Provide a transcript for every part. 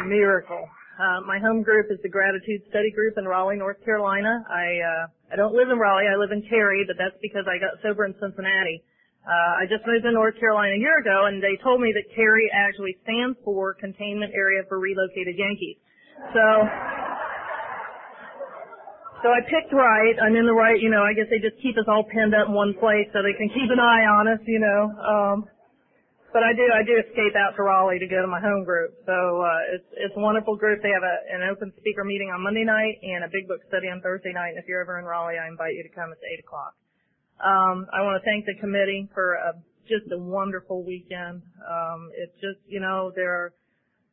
a miracle. Uh, my home group is the Gratitude Study Group in Raleigh, North Carolina. I uh, I don't live in Raleigh. I live in Cary, but that's because I got sober in Cincinnati. Uh, I just moved to North Carolina a year ago, and they told me that Cary actually stands for Containment Area for Relocated Yankees. So, so I picked right. I'm in the right. You know, I guess they just keep us all pinned up in one place so they can keep an eye on us. You know. Um, but I do, I do escape out to Raleigh to go to my home group. So, uh, it's, it's a wonderful group. They have a, an open speaker meeting on Monday night and a big book study on Thursday night. And if you're ever in Raleigh, I invite you to come. It's 8 o'clock. Um, I want to thank the committee for a, just a wonderful weekend. Um, it's just, you know, there,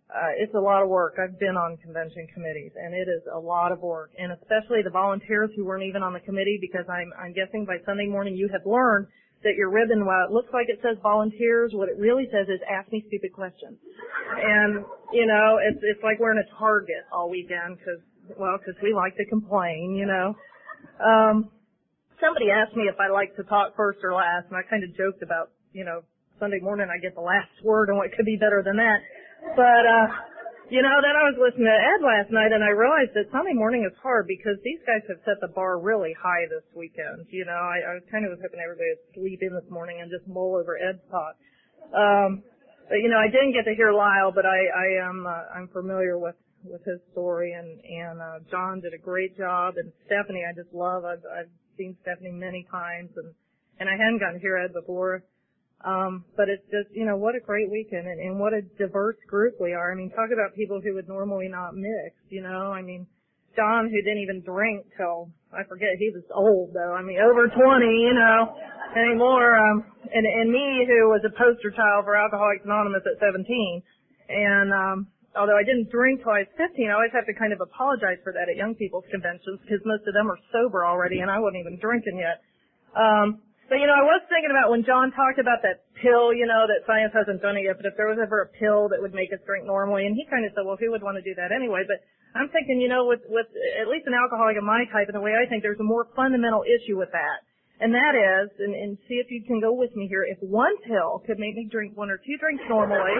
uh, it's a lot of work. I've been on convention committees and it is a lot of work and especially the volunteers who weren't even on the committee because I'm, I'm guessing by Sunday morning you have learned that your ribbon, while it looks like it says volunteers, what it really says is ask me stupid questions. And, you know, it's, it's like we're in a target all weekend because, well, because we like to complain, you know. Um, somebody asked me if I like to talk first or last, and I kind of joked about, you know, Sunday morning I get the last word and what could be better than that. But, uh, you know, then I was listening to Ed last night and I realized that Sunday morning is hard because these guys have set the bar really high this weekend. You know, I, I kind of was hoping everybody would sleep in this morning and just mull over Ed's talk. Um, but you know, I didn't get to hear Lyle, but I, I am, uh, I'm familiar with, with his story and, and, uh, John did a great job and Stephanie I just love. I've, I've seen Stephanie many times and, and I hadn't gotten to hear Ed before. Um, but it's just, you know, what a great weekend and, and what a diverse group we are. I mean, talk about people who would normally not mix, you know, I mean, John who didn't even drink till, I forget, he was old though, I mean, over 20, you know, anymore, um, and, and me who was a poster child for Alcoholics Anonymous at 17. And, um, although I didn't drink till I was 15, I always have to kind of apologize for that at young people's conventions because most of them are sober already and I wasn't even drinking yet. Um, but you know, I was thinking about when John talked about that pill, you know, that science hasn't done it yet, but if there was ever a pill that would make us drink normally, and he kind of said, well, who would want to do that anyway? But I'm thinking, you know, with, with at least an alcoholic of my type, and the way I think, there's a more fundamental issue with that. And that is, and, and see if you can go with me here, if one pill could make me drink one or two drinks normally,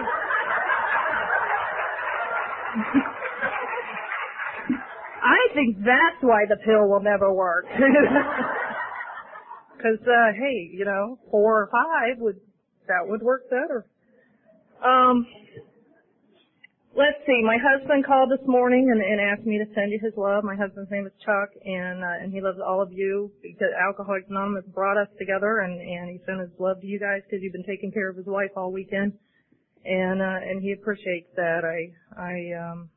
I think that's why the pill will never work. Cause, uh, hey, you know, four or five would, that would work better. Um, let's see, my husband called this morning and, and asked me to send you his love. My husband's name is Chuck and, uh, and he loves all of you because Alcoholics Anonymous brought us together and, and he sent his love to you guys because you've been taking care of his wife all weekend. And, uh, and he appreciates that. I, I, um,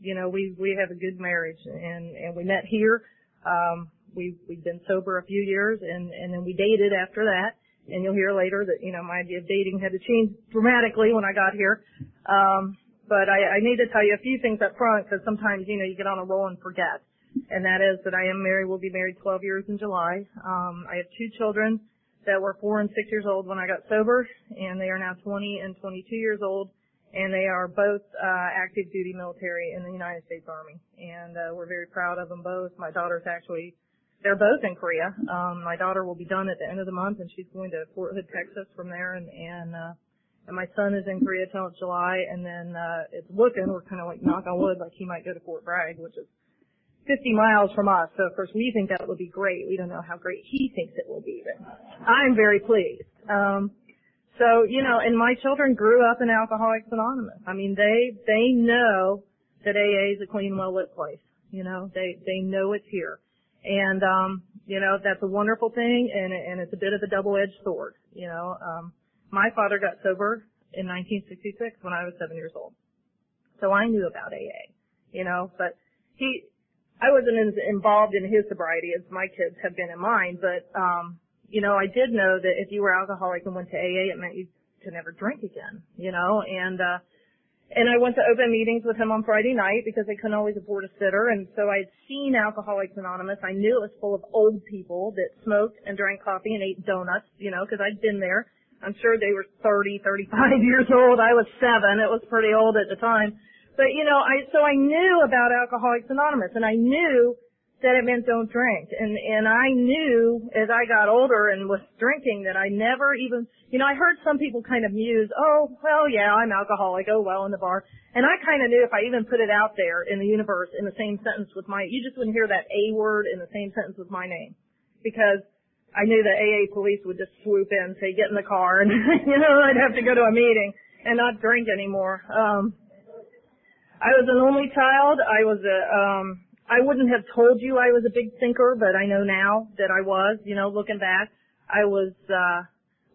you know, we, we have a good marriage and, and we met here. Um, we we've been sober a few years and and then we dated after that. And you'll hear later that you know my idea of dating had to change dramatically when I got here. Um but I, I need to tell you a few things up front because sometimes you know you get on a roll and forget. And that is that I am married we'll be married 12 years in July. Um I have two children that were 4 and 6 years old when I got sober and they are now 20 and 22 years old. And they are both uh, active duty military in the United States Army, and uh, we're very proud of them both. My daughter's actually they're both in Korea. Um, my daughter will be done at the end of the month, and she's going to Fort Hood, Texas, from there, and and uh, and my son is in Korea till July, and then uh, it's looking. We're kind of like knock on wood, like he might go to Fort Bragg, which is 50 miles from us. So of course we think that would be great. We don't know how great he thinks it will be, but I'm very pleased. Um, so you know, and my children grew up in Alcoholics Anonymous. I mean, they they know that AA is a clean, well lit place. You know, they they know it's here. And, um, you know, that's a wonderful thing and, and it's a bit of a double-edged sword. You know, um, my father got sober in 1966 when I was seven years old. So I knew about AA, you know, but he, I wasn't as involved in his sobriety as my kids have been in mine, but, um, you know, I did know that if you were alcoholic and went to AA, it meant you could never drink again, you know, and, uh, and I went to open meetings with him on Friday night because they couldn't always afford a sitter. And so I'd seen Alcoholics Anonymous. I knew it was full of old people that smoked and drank coffee and ate donuts, you know, because I'd been there. I'm sure they were 30, 35 years old. I was seven. It was pretty old at the time. But, you know, I, so I knew about Alcoholics Anonymous and I knew that it meant don't drink. And, and I knew as I got older and was drinking that I never even, you know, I heard some people kind of muse, oh, well, yeah, I'm alcoholic, oh, well, in the bar. And I kind of knew if I even put it out there in the universe in the same sentence with my, you just wouldn't hear that A word in the same sentence with my name. Because I knew the AA police would just swoop in, say, get in the car, and, you know, I'd have to go to a meeting and not drink anymore. Um, I was an only child. I was a, um, I wouldn't have told you I was a big thinker, but I know now that I was, you know, looking back. I was, uh,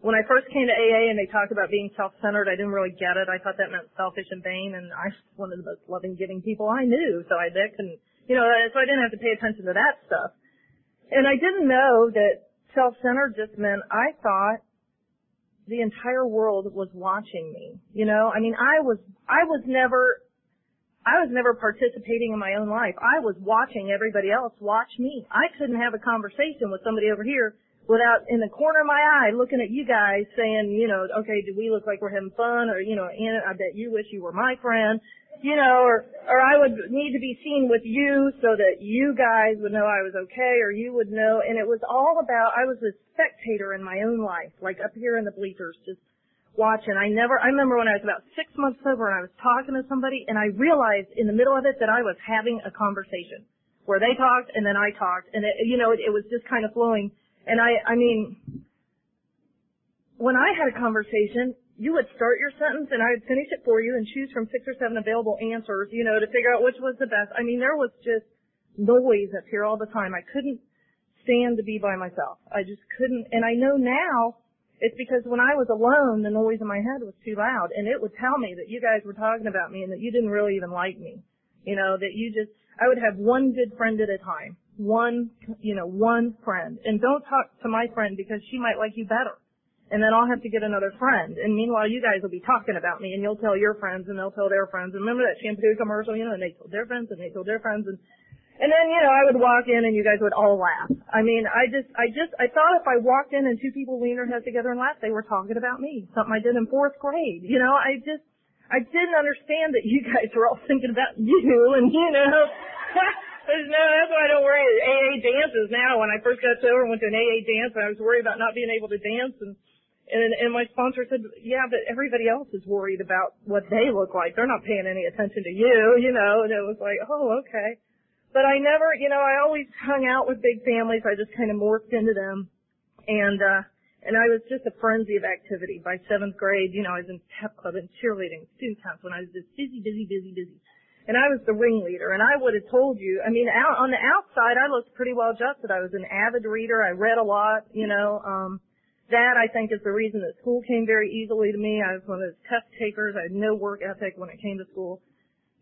when I first came to AA and they talked about being self-centered, I didn't really get it. I thought that meant selfish and vain, and I was one of the most loving, giving people I knew, so I couldn't, you know, so I didn't have to pay attention to that stuff. And I didn't know that self-centered just meant I thought the entire world was watching me. You know, I mean, I was, I was never I was never participating in my own life. I was watching everybody else watch me. I couldn't have a conversation with somebody over here without in the corner of my eye looking at you guys saying, you know, okay, do we look like we're having fun? Or, you know, Anna, I bet you wish you were my friend. You know, or, or I would need to be seen with you so that you guys would know I was okay or you would know. And it was all about, I was a spectator in my own life, like up here in the bleachers, just watching. I never, I remember when I was about six months sober and I was talking to somebody and I realized in the middle of it that I was having a conversation where they talked and then I talked and it, you know, it, it was just kind of flowing. And I, I mean, when I had a conversation, you would start your sentence and I would finish it for you and choose from six or seven available answers, you know, to figure out which was the best. I mean, there was just noise up here all the time. I couldn't stand to be by myself. I just couldn't, and I know now it's because when I was alone, the noise in my head was too loud, and it would tell me that you guys were talking about me and that you didn't really even like me. You know, that you just, I would have one good friend at a time. One, you know, one friend. And don't talk to my friend because she might like you better. And then I'll have to get another friend. And meanwhile, you guys will be talking about me and you'll tell your friends and they'll tell their friends. And remember that shampoo commercial, you know, and they told their friends and they told their friends and and then, you know, I would walk in and you guys would all laugh. I mean, I just, I just, I thought if I walked in and two people leaned their heads together and laughed, they were talking about me. Something I did in fourth grade. You know, I just, I didn't understand that you guys were all thinking about you and, you know, no, that's why I don't worry at AA dances now. When I first got sober and went to an AA dance, I was worried about not being able to dance and, and, and my sponsor said, yeah, but everybody else is worried about what they look like. They're not paying any attention to you, you know, and it was like, oh, okay. But I never, you know, I always hung out with big families. I just kind of morphed into them. And, uh, and I was just a frenzy of activity. By seventh grade, you know, I was in pep club and cheerleading, student council, and I was just busy, busy, busy, busy. And I was the ringleader, and I would have told you, I mean, out, on the outside, I looked pretty well adjusted. I was an avid reader. I read a lot, you know, um, that I think is the reason that school came very easily to me. I was one of those test takers. I had no work ethic when it came to school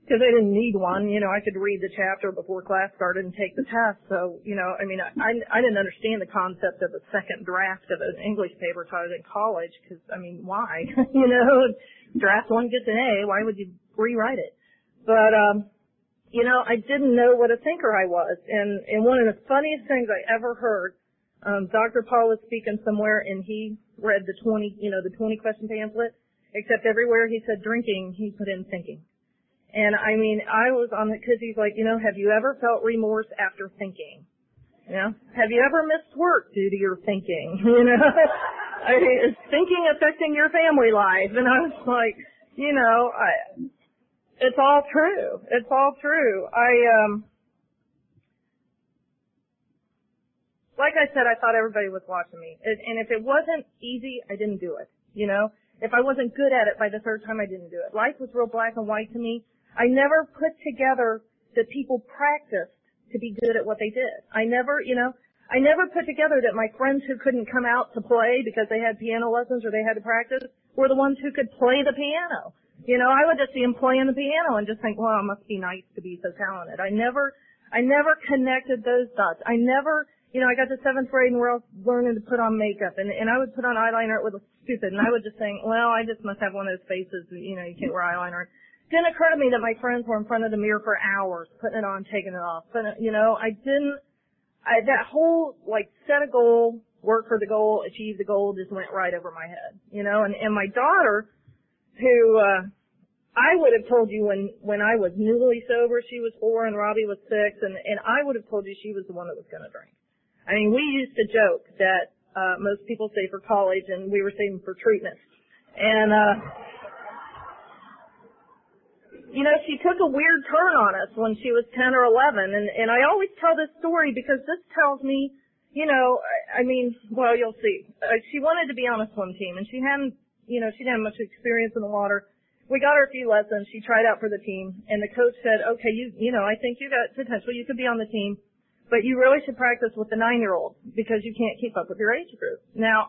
because I didn't need one. You know, I could read the chapter before class started and take the test. So, you know, I mean, I, I didn't understand the concept of a second draft of an English paper until I was in college because, I mean, why? you know, draft one gets an A, why would you rewrite it? But, um, you know, I didn't know what a thinker I was. And, and one of the funniest things I ever heard, um, Dr. Paul was speaking somewhere and he read the 20, you know, the 20 question pamphlet, except everywhere he said drinking, he put in thinking. And I mean, I was on it because he's like, you know, have you ever felt remorse after thinking? You know, have you ever missed work due to your thinking? You know, I mean, is thinking affecting your family life? And I was like, you know, I, it's all true. It's all true. I, um, like I said, I thought everybody was watching me. And if it wasn't easy, I didn't do it. You know, if I wasn't good at it by the third time, I didn't do it. Life was real black and white to me. I never put together that people practiced to be good at what they did. I never, you know, I never put together that my friends who couldn't come out to play because they had piano lessons or they had to practice were the ones who could play the piano. You know, I would just see them playing the piano and just think, well, it must be nice to be so talented. I never, I never connected those dots. I never, you know, I got to seventh grade and we're all learning to put on makeup and, and I would put on eyeliner. It look stupid and I would just think, well, I just must have one of those faces, you know, you can't wear eyeliner didn't occur to me that my friends were in front of the mirror for hours, putting it on, taking it off. But, you know, I didn't, I, that whole, like, set a goal, work for the goal, achieve the goal just went right over my head, you know, and, and my daughter, who, uh, I would have told you when when I was newly sober, she was four and Robbie was six, and and I would have told you she was the one that was going to drink. I mean, we used to joke that uh, most people save for college, and we were saving for treatment. And uh, you know, she took a weird turn on us when she was ten or eleven, and and I always tell this story because this tells me, you know, I, I mean, well, you'll see. Uh, she wanted to be on a swim team, and she hadn't, you know, she didn't have much experience in the water we got her a few lessons. She tried out for the team, and the coach said, "Okay, you you know, I think you got potential. You could be on the team, but you really should practice with the nine-year-old because you can't keep up with your age group." Now,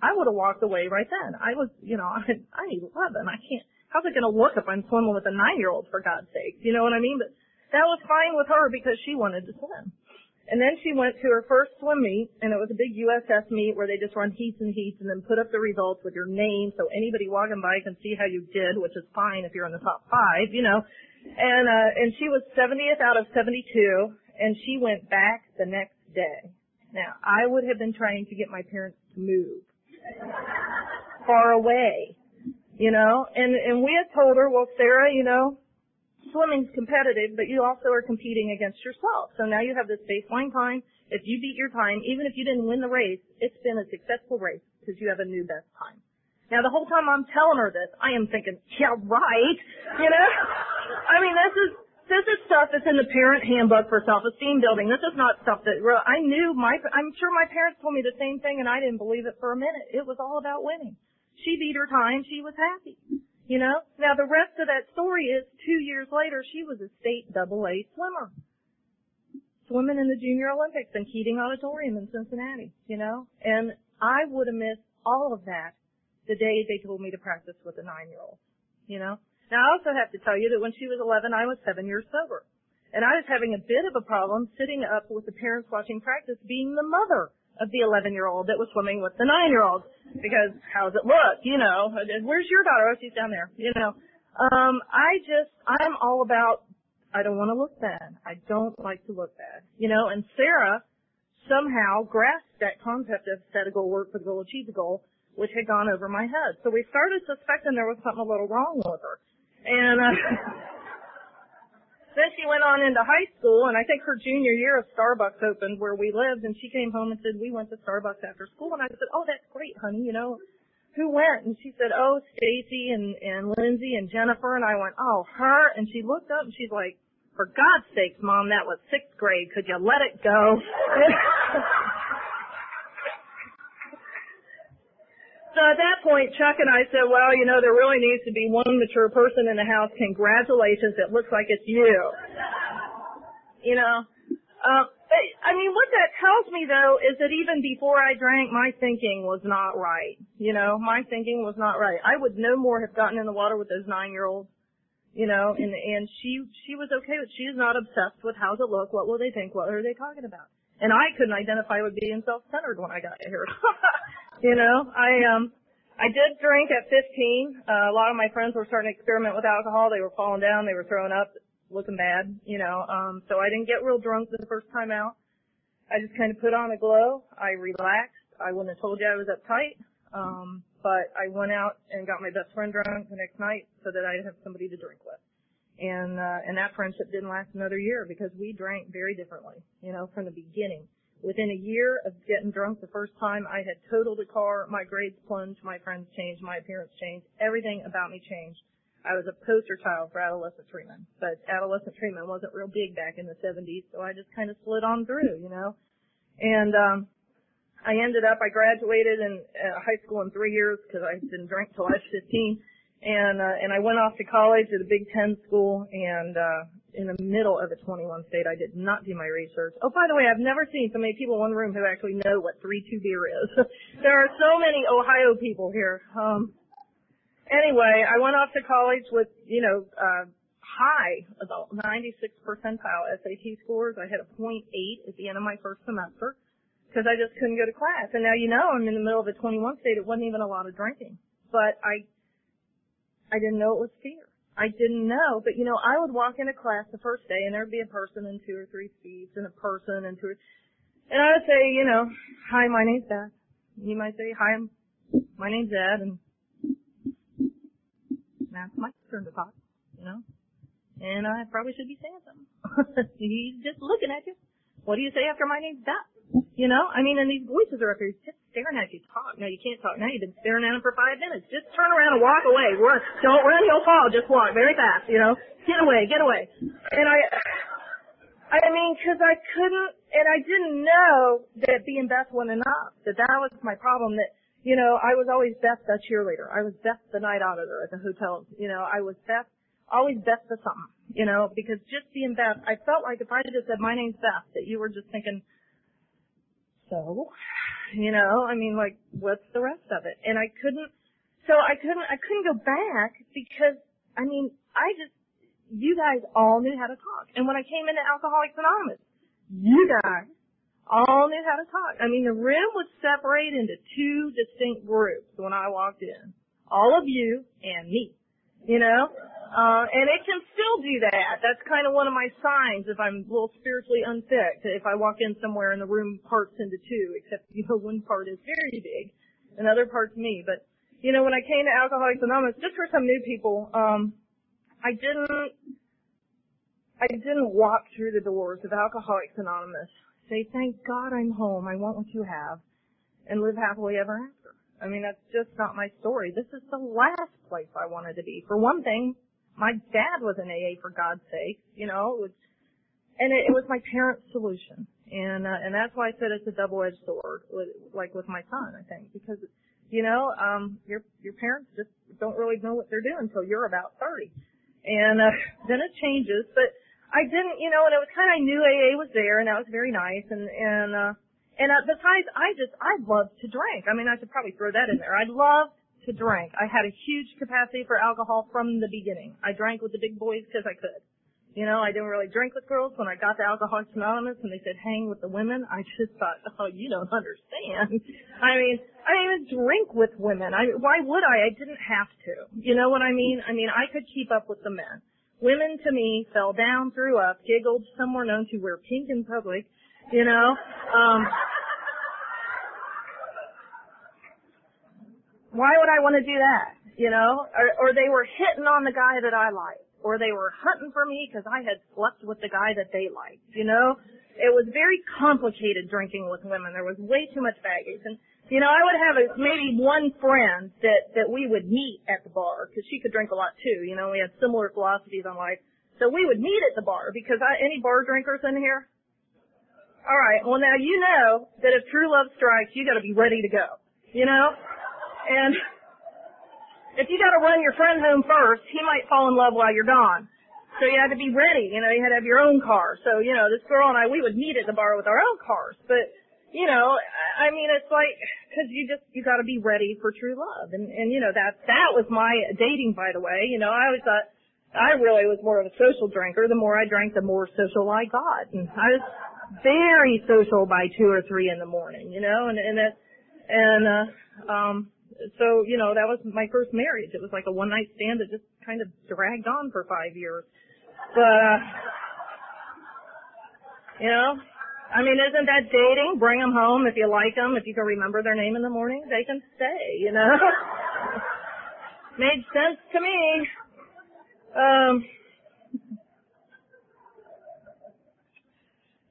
I would have walked away right then. I was, you know, I I need 11. I can't. How's it going to look if I'm swimming with a nine-year-old for God's sake? You know what I mean? But that was fine with her because she wanted to swim. And then she went to her first swim meet, and it was a big USS meet where they just run heats and heats and then put up the results with your name so anybody walking by can see how you did, which is fine if you're in the top five, you know. And, uh, and she was 70th out of 72, and she went back the next day. Now, I would have been trying to get my parents to move far away, you know, and, and we had told her, well, Sarah, you know, swimming's competitive, but you also are competing against yourself. So now you have this baseline time. If you beat your time, even if you didn't win the race, it's been a successful race because you have a new best time. Now the whole time I'm telling her this, I am thinking, yeah, right. You know? I mean, this is, this is stuff that's in the parent handbook for self-esteem building. This is not stuff that I knew my, I'm sure my parents told me the same thing and I didn't believe it for a minute. It was all about winning. She beat her time. She was happy. You know? Now the rest of that story is two years later, she was a state double A swimmer. Swimming in the Junior Olympics in Keating Natatorium in Cincinnati, you know? And I would have missed all of that the day they told me to practice with a nine year old, you know? Now I also have to tell you that when she was 11, I was seven years sober. And I was having a bit of a problem sitting up with the parents watching practice being the mother of the 11 year old that was swimming with the 9 year old because how's it look? You know where's your daughter? Oh she's down there. You know um i just i'm all about i don't want to look bad. I don't like to look bad you know? And sarah somehow grasped that concept of set a goal work for the goal achieve the goal which had gone over my head. So we started suspecting there was something a little wrong with her. And uh Then she went on into high school, and I think her junior year of Starbucks opened where we lived, and she came home and said, we went to Starbucks after school, and I said, oh, that's great, honey, you know, who went? And she said, oh, Stacy and, and Lindsay and Jennifer, and I went, oh, her, and she looked up and she's like, for God's sakes, Mom, that was sixth grade, could you let it go? So at that point, Chuck and I said, well, you know, there really needs to be one mature person in the house. Congratulations, it looks like it's you. You know, uh, I mean, what that tells me though is that even before I drank, my thinking was not right. You know, my thinking was not right. I would no more have gotten in the water with those nine-year-olds. You know, and and she she was okay with. She is not obsessed with how's it look, what will they think, what are they talking about. And I couldn't identify with being self-centered when I got here. You know, I um I did drink at 15. Uh, a lot of my friends were starting to experiment with alcohol. They were falling down, they were throwing up, looking bad, you know. Um so I didn't get real drunk the first time out. I just kind of put on a glow. I relaxed. I wouldn't have told you I was uptight. Um but I went out and got my best friend drunk the next night so that I'd have somebody to drink with. And uh and that friendship didn't last another year because we drank very differently, you know, from the beginning. Within a year of getting drunk the first time, I had totaled a car, my grades plunged, my friends changed, my appearance changed, everything about me changed. I was a poster child for adolescent treatment, but adolescent treatment wasn't real big back in the 70s, so I just kind of slid on through, you know. And um I ended up, I graduated in uh, high school in three years because I didn't drink till I was 15, and uh, and I went off to college at a Big Ten school, and uh, in the middle of a 21 state. I did not do my research. Oh, by the way, I've never seen so many people in one room who actually know what 3-2 beer is. there are so many Ohio people here. Um, anyway, I went off to college with, you know, uh, high, about 96 percentile SAT scores. I had a .8 at the end of my first semester because I just couldn't go to class. And now you know I'm in the middle of a 21 state. It wasn't even a lot of drinking, but I, I didn't know it was fear. I didn't know, but you know, I would walk into class the first day and there'd be a person and two or three seats and a person and two, or, and I would say, you know, hi, my name's Beth. You might say, hi, my name's Ed, and it's my turn to talk, you know. And I probably should be saying something. He's just looking at you. What do you say after my name's Beth? You know, I mean, and these voices are up here just staring at you. Talk. No, you can't talk. Now you've been staring at him for five minutes. Just turn around and walk away. Run. Don't run, you'll fall. Just walk very fast, you know. Get away, get away. And I, I mean, cause I couldn't, and I didn't know that being Beth wasn't enough. That that was my problem. That, you know, I was always Beth the cheerleader. I was Beth the night auditor at the hotel. You know, I was Beth, always Beth to something. You know, because just being Beth, I felt like if I had just said my name's Beth, that you were just thinking, so, you know, I mean, like, what's the rest of it? And I couldn't, so I couldn't, I couldn't go back because, I mean, I just, you guys all knew how to talk. And when I came into Alcoholics Anonymous, you guys all knew how to talk. I mean, the room was separated into two distinct groups when I walked in. All of you and me. You know? Uh, and it can still do that. That's kind of one of my signs if I'm a little spiritually unfit. If I walk in somewhere and the room parts into two, except, you know, one part is very big, another part's me. But, you know, when I came to Alcoholics Anonymous, just for some new people, um, I didn't, I didn't walk through the doors of Alcoholics Anonymous, say, thank God I'm home, I want what you have, and live happily ever after. I mean, that's just not my story. This is the last place I wanted to be. For one thing, my dad was an AA for God's sake, you know, it was, and it, it was my parents' solution. And, uh, and that's why I said it's a double-edged sword, with, like with my son, I think, because, you know, um, your, your parents just don't really know what they're doing until you're about 30. And, uh, then it changes, but I didn't, you know, and it was kind of, I knew AA was there and that was very nice and, and, uh, and uh, besides, I just, I loved to drink. I mean, I should probably throw that in there. I loved to drink. I had a huge capacity for alcohol from the beginning. I drank with the big boys because I could. You know, I didn't really drink with girls. When I got to Alcoholics Anonymous and they said hang with the women, I just thought, oh, you don't understand. I mean, I didn't even drink with women. I why would I? I didn't have to. You know what I mean? I mean, I could keep up with the men. Women to me fell down, threw up, giggled. Some were known to wear pink in public. You know. Um, why would I want to do that? You know, or, or they were hitting on the guy that I liked, or they were hunting for me because I had slept with the guy that they liked. You know, it was very complicated drinking with women. There was way too much baggage, and you know, I would have a, maybe one friend that that we would meet at the bar because she could drink a lot too. You know, we had similar philosophies on life, so we would meet at the bar because I, any bar drinkers in here. All right. Well, now you know that if true love strikes, you got to be ready to go. You know, and if you got to run your friend home first, he might fall in love while you're gone. So you had to be ready. You know, you had to have your own car. So you know, this girl and I, we would meet at the bar with our own cars. But you know, I mean, it's like because you just you got to be ready for true love. And and you know that that was my dating, by the way. You know, I always thought. I really was more of a social drinker. The more I drank, the more social I got. And I was very social by two or three in the morning, you know, and, and that, and, uh, um, so, you know, that was my first marriage. It was like a one night stand that just kind of dragged on for five years. But, uh, you know, I mean, isn't that dating? Bring them home if you like them. If you can remember their name in the morning, they can stay, you know? Made sense to me. Um,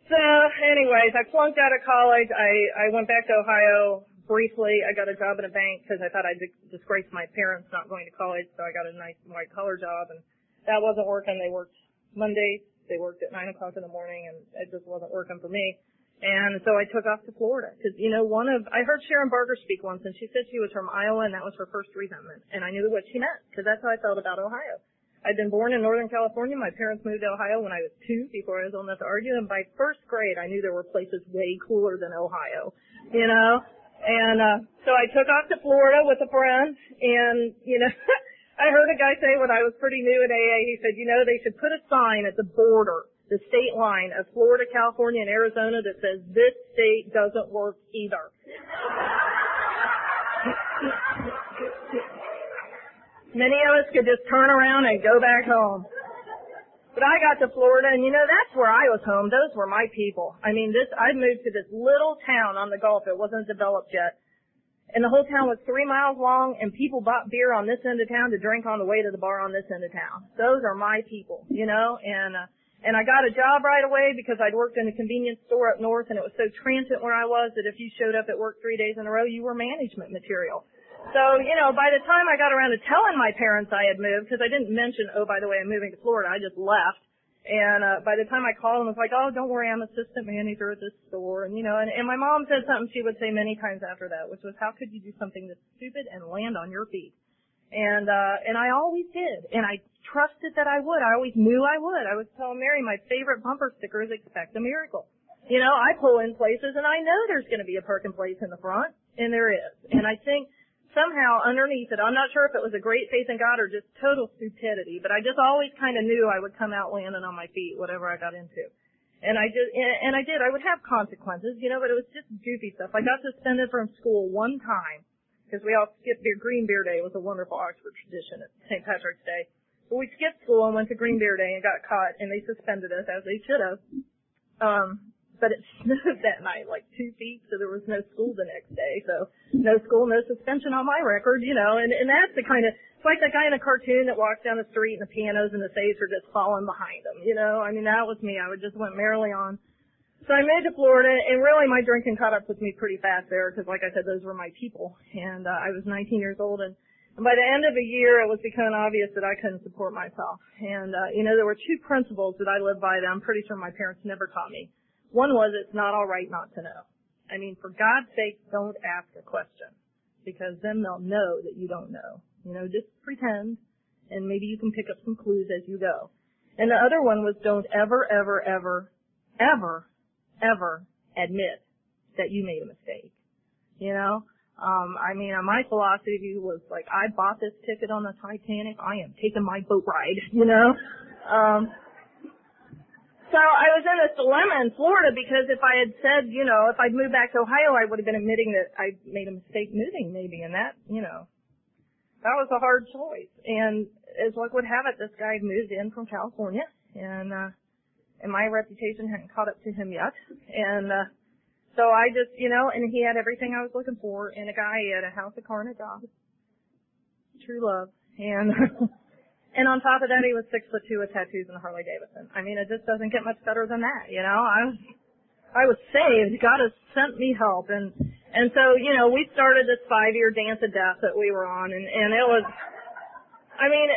so anyways, I flunked out of college. I, I went back to Ohio briefly, I got a job in a bank because I thought I'd disgrace my parents not going to college, so I got a nice white collar job, and that wasn't working. They worked Mondays, they worked at nine o'clock in the morning, and it just wasn't working for me. And so I took off to Florida because, you know, one of, I heard Sharon Barger speak once and she said she was from Iowa and that was her first resentment. And I knew what she meant because that's how I felt about Ohio. I'd been born in Northern California. My parents moved to Ohio when I was two before I was old enough to argue. And by first grade, I knew there were places way cooler than Ohio, you know? And uh, so I took off to Florida with a friend, and you know, I heard a guy say when I was pretty new at AA, he said, you know, they should put a sign at the border, the state line of Florida, California, and Arizona that says this state doesn't work either. Many of us could just turn around and go back home. But I got to Florida and you know, that's where I was home. Those were my people. I mean, this, I moved to this little town on the Gulf. It wasn't developed yet. and the whole town was three miles long, and people bought beer on this end of town to drink on the way to the bar on this end of town. Those are my people, you know, and, uh, and I got a job right away because I'd worked in a convenience store up north and it was so transient where I was that if you showed up at work three days in a row, you were management material. So, you know, by the time I got around to telling my parents I had moved, because I didn't mention, oh, by the way, I'm moving to Florida, I just left. And uh, by the time I called them, it was like, oh, don't worry, I'm assistant manager at this store. And, you know, and, and my mom said something she would say many times after that, which was, how could you do something this stupid and land on your feet? And, uh, and I always did. And I trusted that I would. I always knew I would. I was telling Mary my favorite bumper sticker is expect a miracle. You know, I pull in places and I know there's going to be a parking place in the front. And there is. And I think somehow underneath it, I'm not sure if it was a great faith in God or just total stupidity, but I just always kind of knew I would come out landing on my feet, whatever I got into. And I just, and I did, I would have consequences, you know, but it was just goofy stuff. I got suspended from school one time, because we all skipped beer, Green Beer Day. It was a wonderful Oxford tradition at St. Patrick's Day. But we skipped school and went to Green Beer Day and got caught, and they suspended us, as they should have. Um, but it snowed that night like two feet, so there was no school the next day. So no school, no suspension on my record, you know, and, and that's the kind of, it's like that guy in a cartoon that walks down the street and the pianos and the safes are just falling behind him, you know, I mean, that was me. I would just went merrily on. So I moved to Florida, and really my drinking caught up with me pretty fast there, because like I said, those were my people, and uh, I was 19 years old, and, and by the end of a year, it was becoming obvious that I couldn't support myself. And, uh, you know, there were two principles that I lived by that I'm pretty sure my parents never taught me. One was it's not all right not to know. I mean, for God's sake, don't ask a question because then they'll know that you don't know. You know, just pretend and maybe you can pick up some clues as you go. And the other one was don't ever, ever, ever, ever, ever admit that you made a mistake. You know? Um, I mean, my philosophy was like, I bought this ticket on the Titanic. I am taking my boat ride, you know? Um, so I was in this dilemma in Florida because if I had said, you know, if I'd moved back to Ohio, I would have been admitting that I made a mistake moving maybe and that, you know, that was a hard choice. And as luck would have it, this guy moved in from California and, uh, and my reputation hadn't caught up to him yet. And, uh, so I just, you know, and he had everything I was looking for in a guy. Had a house, a car, and a job. True love. And And on top of that, he was six foot two with tattoos and Harley Davidson. I mean, it just doesn't get much better than that, you know. I was, I was saved. God has sent me help, and and so you know, we started this five year dance of death that we were on, and and it was, I mean,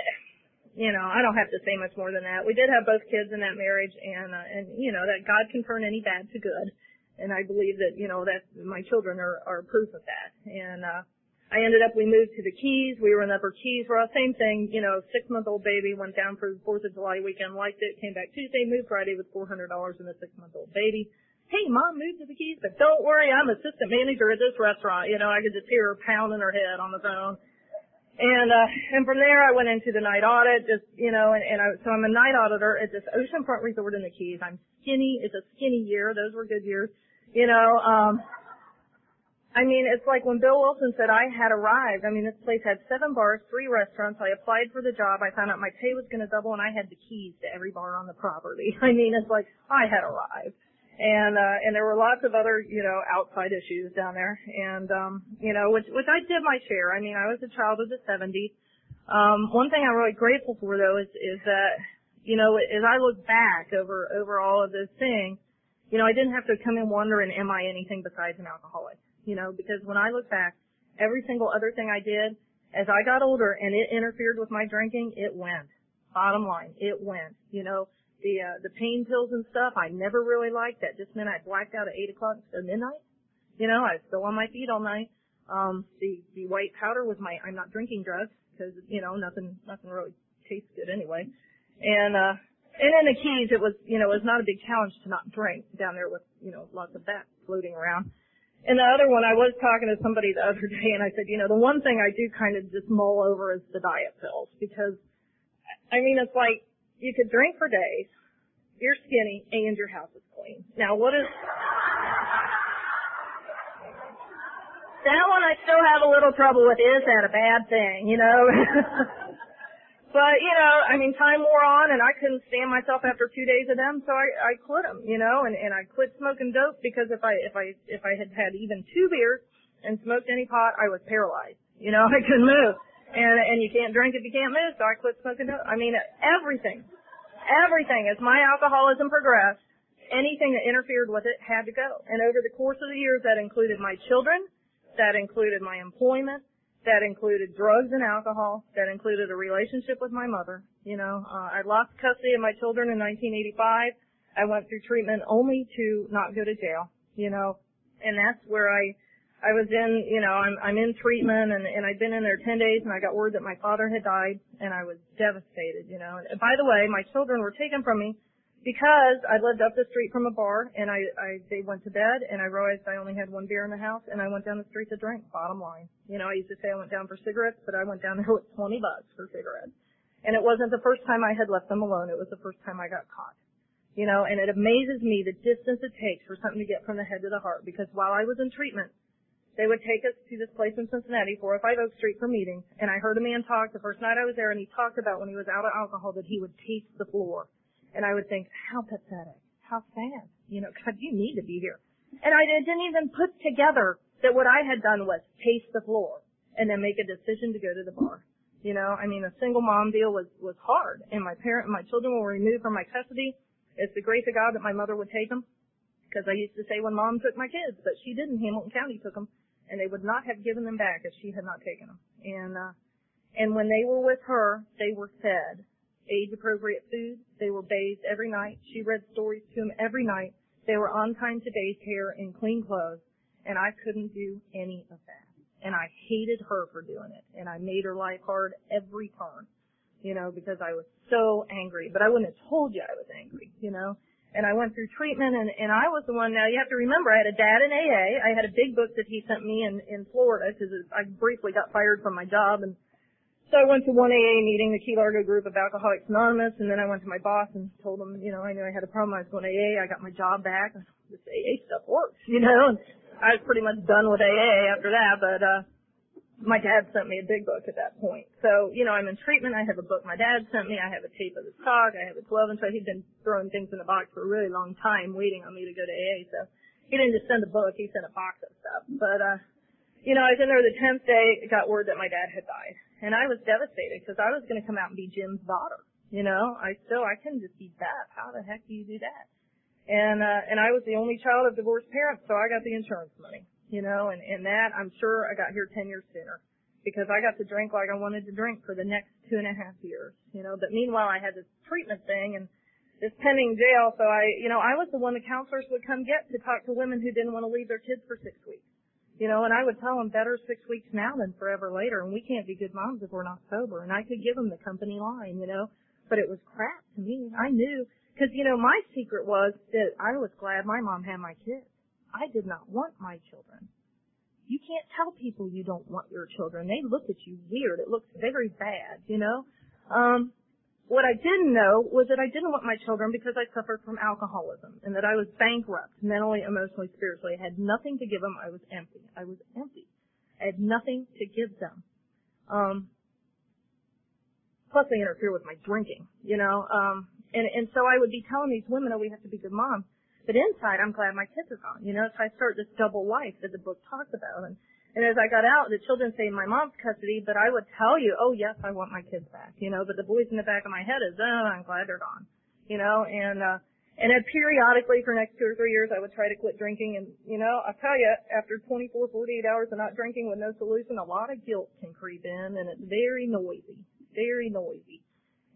you know, I don't have to say much more than that. We did have both kids in that marriage, and uh, and you know that God can turn any bad to good, and I believe that you know that my children are are proof of that, and. uh I ended up, we moved to the Keys. We were in the Upper Keys. We're same thing, you know, six month old baby went down for the 4th of July weekend, liked it, came back Tuesday, moved Friday with $400 and a six month old baby. Hey, mom moved to the Keys, but don't worry, I'm assistant manager at this restaurant. You know, I could just hear her pounding her head on the phone. And, uh, and from there I went into the night audit, just, you know, and, and I, so I'm a night auditor at this oceanfront resort in the Keys. I'm skinny. It's a skinny year. Those were good years. You know, um, I mean, it's like when Bill Wilson said I had arrived. I mean, this place had seven bars, three restaurants. I applied for the job. I found out my pay was going to double, and I had the keys to every bar on the property. I mean, it's like I had arrived, and uh, and there were lots of other you know outside issues down there, and um, you know, which which I did my share. I mean, I was a child of the '70s. Um, one thing I'm really grateful for though is is that you know as I look back over over all of those things, you know, I didn't have to come in wondering, am I anything besides an alcoholic? You know, because when I look back, every single other thing I did, as I got older and it interfered with my drinking, it went. Bottom line, it went. You know, the uh, the pain pills and stuff I never really liked. That just meant I blacked out at eight o'clock at midnight. You know, I was still on my feet all night. Um, the the white powder was my I'm not drinking drugs because you know nothing nothing really tastes good anyway. And uh, and in the Keys, it was you know it was not a big challenge to not drink down there with you know lots of that floating around. And the other one, I was talking to somebody the other day and I said, you know, the one thing I do kind of just mull over is the diet pills because, I mean, it's like you could drink for days, you're skinny, and your house is clean. Now what is, that one I still have a little trouble with. Is that a bad thing, you know? But, you know, I mean, time wore on and I couldn't stand myself after two days of them, so I, I quit them, you know, and, and I quit smoking dope because if I, if I, if I had had even two beers, and smoked any pot, I was paralyzed. You know, I couldn't move. And and you can't drink if you can't move, so I quit smoking. Dope. I mean, everything, everything. As my alcoholism progressed, anything that interfered with it had to go. And over the course of the years, that included my children, that included my employment, that included drugs and alcohol, that included a relationship with my mother. You know, uh, I lost custody of my children in 1985. I went through treatment only to not go to jail. You know, and that's where I I was in, you know, I'm I'm in treatment and and I'd been in there 10 days and I got word that my father had died and I was devastated, you know. And by the way, my children were taken from me because I lived up the street from a bar and I, I they went to bed and I realized I only had one beer in the house and I went down the street to drink. Bottom line, you know, I used to say I went down for cigarettes, but I went down there with 20 bucks for cigarettes. And it wasn't the first time I had left them alone. It was the first time I got caught. You know, and it amazes me the distance it takes for something to get from the head to the heart. Because while I was in treatment, they would take us to this place in Cincinnati, 405 Oak Street, for meetings. And I heard a man talk the first night I was there, and he talked about when he was out of alcohol that he would taste the floor and I would think, how pathetic, how sad. You know, God, you need to be here. And I didn't even put together that what I had done was taste the floor and then make a decision to go to the bar. You know, I mean, a single mom deal was, was hard and my parent, my children were removed from my custody. It's the grace of God that my mother would take them because I used to say when mom took my kids, but she didn't. Hamilton County took them and they would not have given them back if she had not taken them. And, uh, and when they were with her, they were fed age appropriate food. They were bathed every night. She read stories to them every night. They were on time to daycare in clean clothes and I couldn't do any of that. And I hated her for doing it and I made her life hard every turn, you know, because I was so angry, but I wouldn't have told you I was angry, you know. And I went through treatment and, and I was the one, now you have to remember I had a dad in AA. I had a big book that he sent me in, in Florida because I briefly got fired from my job and so I went to one AA meeting, the Key Largo group of Alcoholics Anonymous, and then I went to my boss and told him, you know, I knew I had a problem. I was going to AA. I got my job back. This AA stuff works, you know, and I was pretty much done with AA after that, but, uh, my dad sent me a big book at that point. So, you know, I'm in treatment. I have a book my dad sent me. I have a tape of his talk. I have a 12 and so he'd been throwing things in the box for a really long time waiting on me to go to AA. So he didn't just send a book. He sent a box of stuff. But, uh, you know, I was in there the 10th day, got word that my dad had died. And I was devastated because I was going to come out and be Jim's daughter. You know, I still, I couldn't just be that. How the heck do you do that? And, uh, and I was the only child of divorced parents, so I got the insurance money, you know, and, and that, I'm sure I got here 10 years sooner because I got to drink like I wanted to drink for the next two and a half years, you know, but meanwhile I had this treatment thing and this pending jail, so I, you know, I was the one the counselors would come get to talk to women who didn't want to leave their kids for six weeks. You know, and I would tell them better six weeks now than forever later, and we can't be good moms if we're not sober. And I could give them the company line, you know, but it was crap to me. I knew, because you know, my secret was that I was glad my mom had my kids. I did not want my children. You can't tell people you don't want your children. They look at you weird. It looks very bad, you know. Um, what I didn't know was that I didn't want my children because I suffered from alcoholism and that I was bankrupt mentally, emotionally, spiritually. I had nothing to give them. I was empty. I was empty. I had nothing to give them. Um, plus they interfere with my drinking, you know. Um, and, and so I would be telling these women, oh, we have to be good moms. But inside, I'm glad my kids are gone, you know. So I start this double life that the book talks about. And and as I got out, the children say my mom's custody, but I would tell you, oh yes, I want my kids back, you know, but the voice in the back of my head is, oh, I'm glad they're gone, you know, and, uh, and then periodically for the next two or three years, I would try to quit drinking. And, you know, I'll tell you, after 24, 48 hours of not drinking with no solution, a lot of guilt can creep in and it's very noisy, very noisy.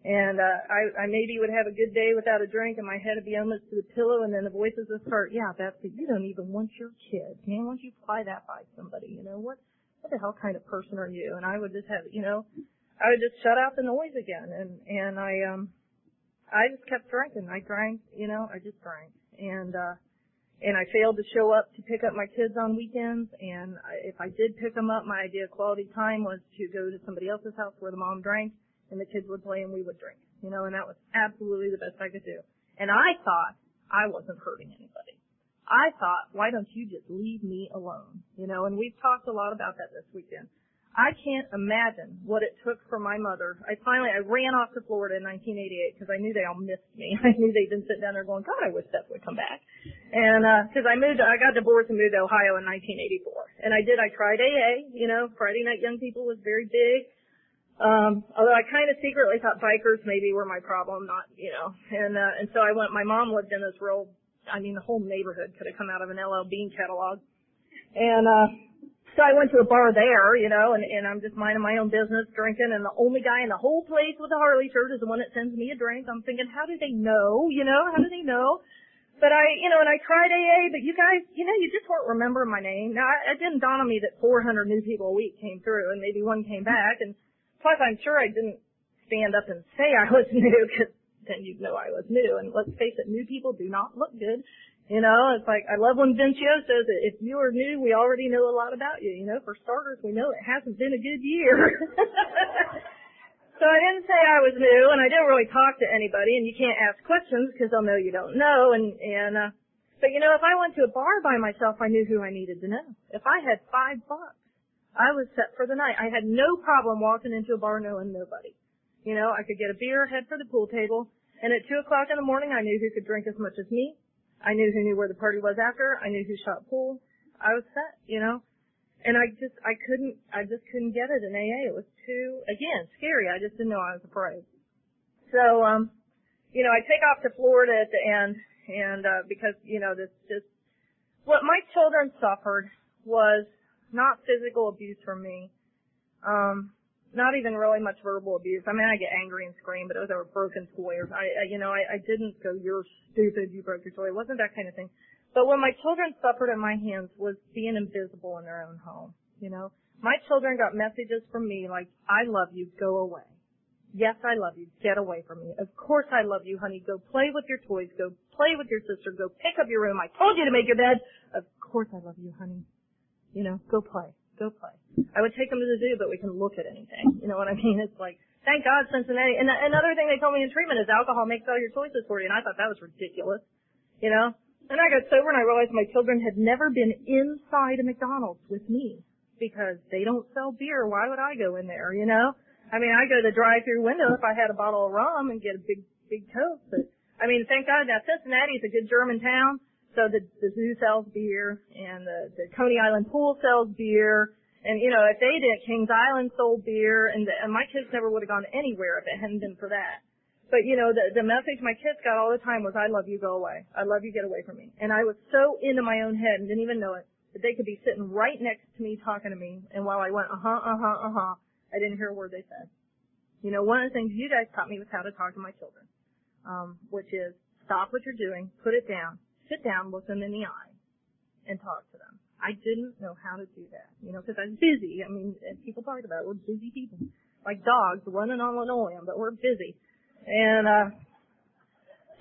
And uh, I, I maybe would have a good day without a drink, and my head would be almost to the pillow, and then the voices would start, "Yeah, that's it. You don't even want your kids, man. Why don't you fly that by somebody? You know what? What the hell kind of person are you?" And I would just have, you know, I would just shut out the noise again, and and I um, I just kept drinking. I drank, you know, I just drank, and uh, and I failed to show up to pick up my kids on weekends. And I, if I did pick them up, my idea of quality time was to go to somebody else's house where the mom drank and the kids would play and we would drink, you know, and that was absolutely the best I could do. And I thought I wasn't hurting anybody. I thought, why don't you just leave me alone? You know, and we've talked a lot about that this weekend. I can't imagine what it took for my mother. I finally, I ran off to Florida in 1988 because I knew they all missed me. I knew they'd been sitting down there going, God, I wish Steph would come back. And, uh, cause I moved, I got divorced and moved to Ohio in 1984. And I did, I tried AA, you know, Friday Night Young People was very big. Um, although I kind of secretly thought bikers maybe were my problem, not, you know, and, uh, and so I went, my mom lived in this real, I mean, the whole neighborhood could have come out of an LL Bean catalog. And, uh, so I went to a bar there, you know, and, and I'm just minding my own business, drinking, and the only guy in the whole place with a Harley shirt is the one that sends me a drink. I'm thinking, how do they know, you know, how do they know? But I, you know, and I tried AA, but you guys, you know, you just weren't remembering my name. Now, it didn't dawn on me that 400 new people a week came through, and maybe one came back. And plus, I'm sure I didn't stand up and say I was new, because then you'd know I was new. And let's face it, new people do not look good. You know, it's like I love when Vincio says that if you are new, we already know a lot about you. You know, for starters, we know it hasn't been a good year. So I didn't say I was new, and I didn't really talk to anybody. And you can't ask questions because they'll know you don't know. And and uh, but you know, if I went to a bar by myself, I knew who I needed to know. If I had five bucks, I was set for the night. I had no problem walking into a bar knowing nobody. You know, I could get a beer, head for the pool table, and at two o'clock in the morning, I knew who could drink as much as me. I knew who knew where the party was after. I knew who shot pool. I was set. You know. And I just, I couldn't, I just couldn't get it in AA. It was too, again, scary. I just didn't know I was afraid. So, um, you know, I take off to Florida at the end and, uh, because, you know, this just, what my children suffered was not physical abuse from me. Um, not even really much verbal abuse. I mean, I get angry and scream, but it was over broken toys. I, I you know, I, I didn't go, you're stupid, you broke your toy. It wasn't that kind of thing. But what my children suffered at my hands was being invisible in their own home. You know, my children got messages from me like, I love you, go away. Yes, I love you, get away from me. Of course I love you, honey, go play with your toys, go play with your sister, go pick up your room. I told you to make your bed. Of course I love you, honey. You know, go play, go play. I would take them to the zoo, but we can look at anything. You know what I mean? It's like, thank God Cincinnati. And another thing they told me in treatment is alcohol makes all your choices for you, and I thought that was ridiculous. You know, then I got sober and I realized my children had never been inside a McDonald's with me because they don't sell beer. Why would I go in there, you know? I mean, I go to the drive-through window if I had a bottle of rum and get a big, big toast. But, I mean, thank God now Cincinnati is a good German town. So the, the zoo sells beer and the, the Coney Island pool sells beer. And, you know, if they did, Kings Island sold beer and, the, and my kids never would have gone anywhere if it hadn't been for that. But you know, the the message my kids got all the time was, "I love you, go away. I love you, get away from me." And I was so into my own head and didn't even know it that they could be sitting right next to me talking to me, and while I went, "Uh huh, uh huh, uh huh," I didn't hear a word they said. You know, one of the things you guys taught me was how to talk to my children, um, which is stop what you're doing, put it down, sit down, look them in the eye, and talk to them. I didn't know how to do that, you know, because I was busy. I mean, people talk about it, we're busy people, like dogs running on linoleum, but we're busy. And, uh,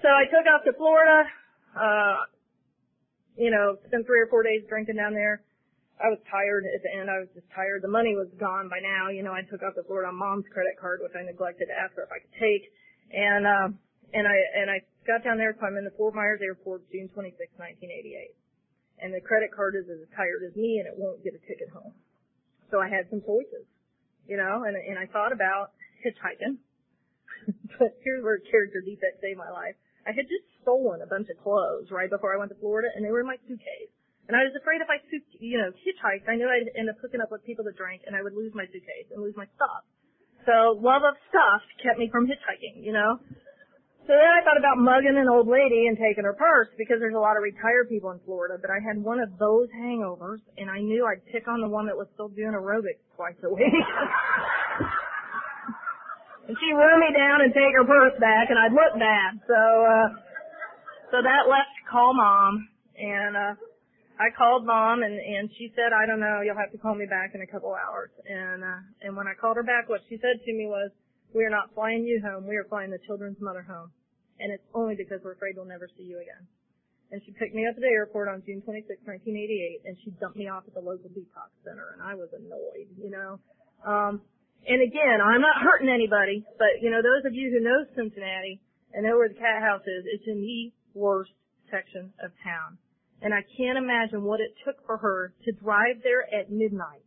so I took off to Florida, uh, you know, spent three or four days drinking down there. I was tired at the end. I was just tired. The money was gone by now. You know, I took off to Florida on mom's credit card, which I neglected to ask her if I could take. And, uh, and I, and I got down there, so I'm in the Fort Myers airport June 26, 1988. And the credit card is as tired as me and it won't get a ticket home. So I had some choices, you know, and, and I thought about hitchhiking but here's where character defect saved my life. I had just stolen a bunch of clothes right before I went to Florida, and they were in my suitcase. And I was afraid if I, you know, hitchhiked, I knew I'd end up hooking up with people that drank, and I would lose my suitcase and lose my stuff. So love of stuff kept me from hitchhiking, you know. So then I thought about mugging an old lady and taking her purse because there's a lot of retired people in Florida. But I had one of those hangovers, and I knew I'd pick on the one that was still doing aerobics twice a week. and she'd run me down and take her purse back, and I'd look bad. So, uh, so that left call mom, and uh, I called mom, and and she said, I don't know, you'll have to call me back in a couple hours. And uh, and when I called her back, what she said to me was, we are not flying you home, we are flying the children's mother home, and it's only because we're afraid we'll never see you again. And she picked me up at the airport on June 26, 1988, and she dumped me off at the local detox center, and I was annoyed, you know. Um, and again, I'm not hurting anybody, but you know, those of you who know Cincinnati and know where the cat house is, it's in the worst section of town. And I can't imagine what it took for her to drive there at midnight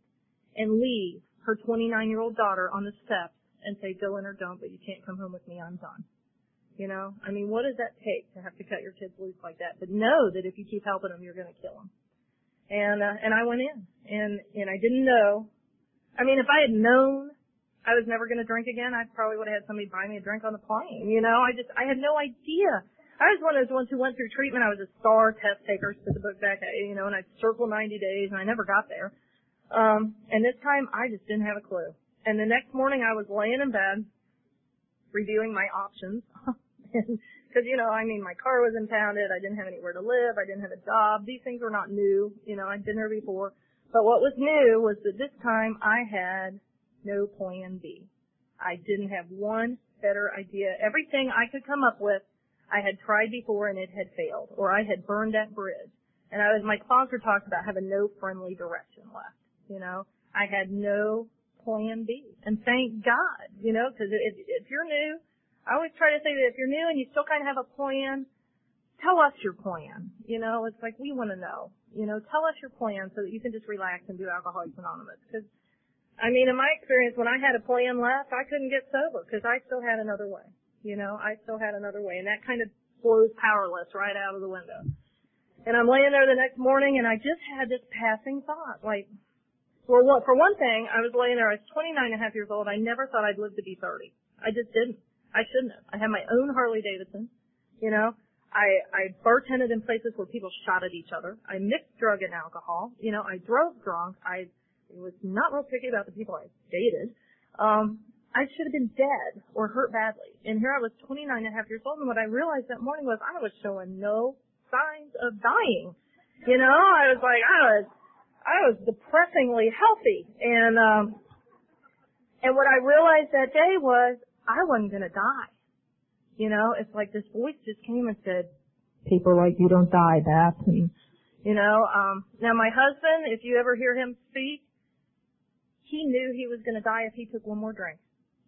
and leave her 29 year old daughter on the steps and say, go in or don't, but you can't come home with me, I'm done. You know, I mean, what does that take to have to cut your kids loose like that? But know that if you keep helping them, you're going to kill them. And uh, and I went in, and and I didn't know. I mean, if I had known I was never going to drink again, I probably would have had somebody buy me a drink on the plane. You know, I just I had no idea. I was one of those ones who went through treatment. I was a star test taker to the book back, you know, and I'd circle 90 days, and I never got there. Um, and this time, I just didn't have a clue. And the next morning, I was laying in bed, reviewing my options. Because, you know, I mean, my car was impounded. I didn't have anywhere to live. I didn't have a job. These things were not new. You know, I'd been there before. But what was new was that this time I had no plan B. I didn't have one better idea. Everything I could come up with, I had tried before and it had failed, or I had burned that bridge. And I was, my sponsor talked about having no friendly direction left. You know, I had no plan B. And thank God, you know, because if, if you're new, I always try to say that if you're new and you still kind of have a plan, tell us your plan. You know, it's like we want to know. You know, tell us your plan so that you can just relax and do Alcoholics Anonymous. Because, I mean, in my experience, when I had a plan left, I couldn't get sober because I still had another way. You know, I still had another way, and that kind of blows powerless right out of the window. And I'm laying there the next morning, and I just had this passing thought, like, well, for one thing, I was laying there. I was 29 and a half years old. I never thought I'd live to be 30. I just didn't. I shouldn't have. I had my own Harley Davidson. You know, I I bartended in places where people shot at each other. I mixed drug and alcohol. You know, I drove drunk. I was not real picky about the people I dated. Um, I should have been dead or hurt badly. And here I was 29 and a half years old, and what I realized that morning was I was showing no signs of dying. You know, I was like, I was, I was depressingly healthy, and um, and what I realized that day was I wasn't gonna die. You know, it's like this voice just came and said, people like you don't die, Beth. And, you know, um, now my husband, if you ever hear him speak, he knew he was gonna die if he took one more drink.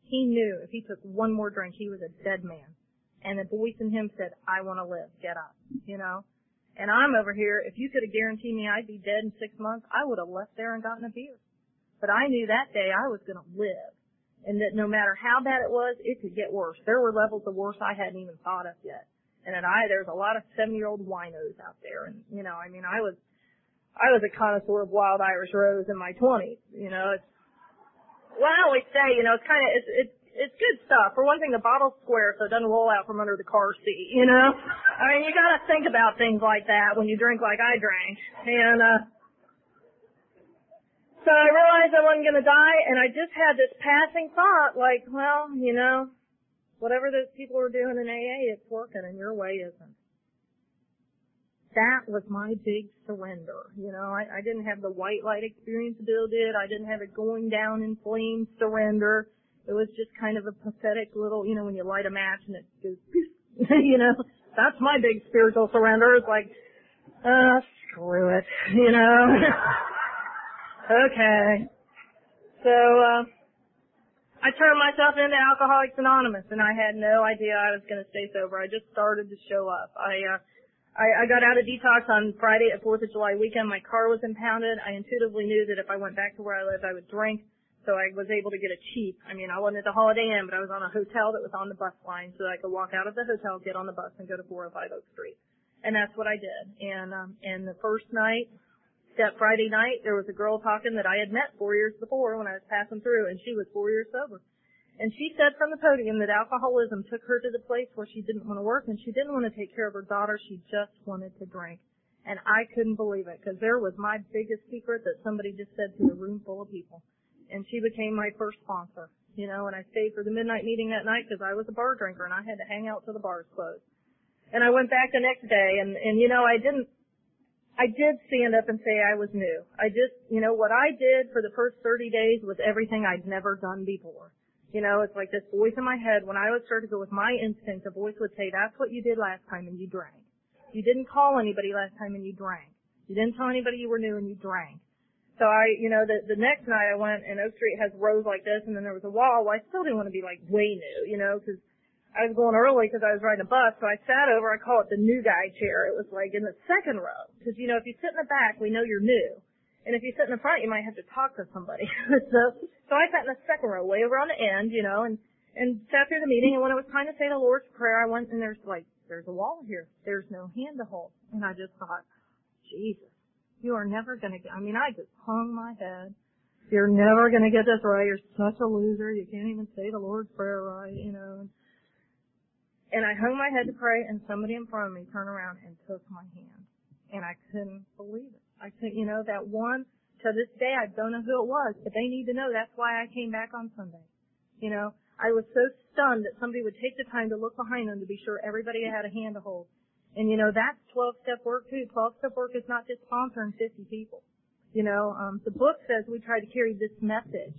He knew if he took one more drink, he was a dead man. And the voice in him said, I want to live. Get up. You know? And I'm over here, if you could have guaranteed me I'd be dead in six months, I would have left there and gotten a beer. But I knew that day I was going to live and that no matter how bad it was, it could get worse. There were levels of worse I hadn't even thought of yet. And then I, there's a lot of seven year old winos out there. And, you know, I mean, I was, I was a connoisseur of wild Irish rose in my twenties. You know, it's, well, I always say, you know, it's kind of, it's, it's, it's good stuff. For one thing, the bottle's square so it doesn't roll out from under the car seat, you know? I mean, you gotta think about things like that when you drink like I drank. And, uh, so I realized I wasn't to die, and I just had this passing thought, like, well, you know, whatever those people are doing in AA, it's working, and your way isn't. That was my big surrender. You know, I, I didn't have the white light experience Bill did. I didn't have it going down in flames surrender. It was just kind of a pathetic little, you know, when you light a match and it goes, you know, that's my big spiritual surrender. It's like, uh, screw it, you know. Okay. So, uh, I turned myself into Alcoholics Anonymous and I had no idea I was going to stay sober. I just started to show up. I, uh, I, I got out of detox on Friday at 4th of July weekend. My car was impounded. I intuitively knew that if I went back to where I lived, I would drink. So I was able to get a cheap. I mean, I wasn't at the Holiday Inn, but I was on a hotel that was on the bus line so I could walk out of the hotel, get on the bus, and go to 405 Oak Street. And that's what I did. And, um, and the first night, that Friday night, there was a girl talking that I had met four years before when I was passing through, and she was four years sober. And she said from the podium that alcoholism took her to the place where she didn't want to work and she didn't want to take care of her daughter. She just wanted to drink. And I couldn't believe it because there was my biggest secret that somebody just said to a room full of people. And she became my first sponsor, you know, and I stayed for the midnight meeting that night because I was a bar drinker and I had to hang out till the bars closed. And I went back the next day and, and you know, I didn't I did stand up and say I was new. I just, you know, what I did for the first 30 days was everything I'd never done before. You know, it's like this voice in my head. When I would start to go with my instinct, a voice would say, that's what you did last time and you drank. You didn't call anybody last time and you drank. You didn't tell anybody you were new and you drank. So I, you know, the, the next night I went and Oak Street has rows like this and then there was a wall. Well, I still didn't want to be like way new, you know, cause I was going early because I was riding a bus, so I sat over. I call it the new guy chair. It was like in the second row because you know if you sit in the back, we know you're new, and if you sit in the front, you might have to talk to somebody. so so I sat in the second row, way over on the end, you know, and and sat through the meeting. And when it was time to say the Lord's Prayer, I went and there's like, there's a wall here. There's no hand to hold. And I just thought, Jesus, you are never going to get, I mean, I just hung my head. You're never going to get this right. You're such a loser. You can't even say the Lord's Prayer right, you know. And I hung my head to pray and somebody in front of me turned around and took my hand. And I couldn't believe it. I couldn't, you know, that one, to this day, I don't know who it was, but they need to know that's why I came back on Sunday. You know, I was so stunned that somebody would take the time to look behind them to be sure everybody had a hand to hold. And you know, that's 12 step work too. 12 step work is not just sponsoring 50 people. You know, um, the book says we try to carry this message.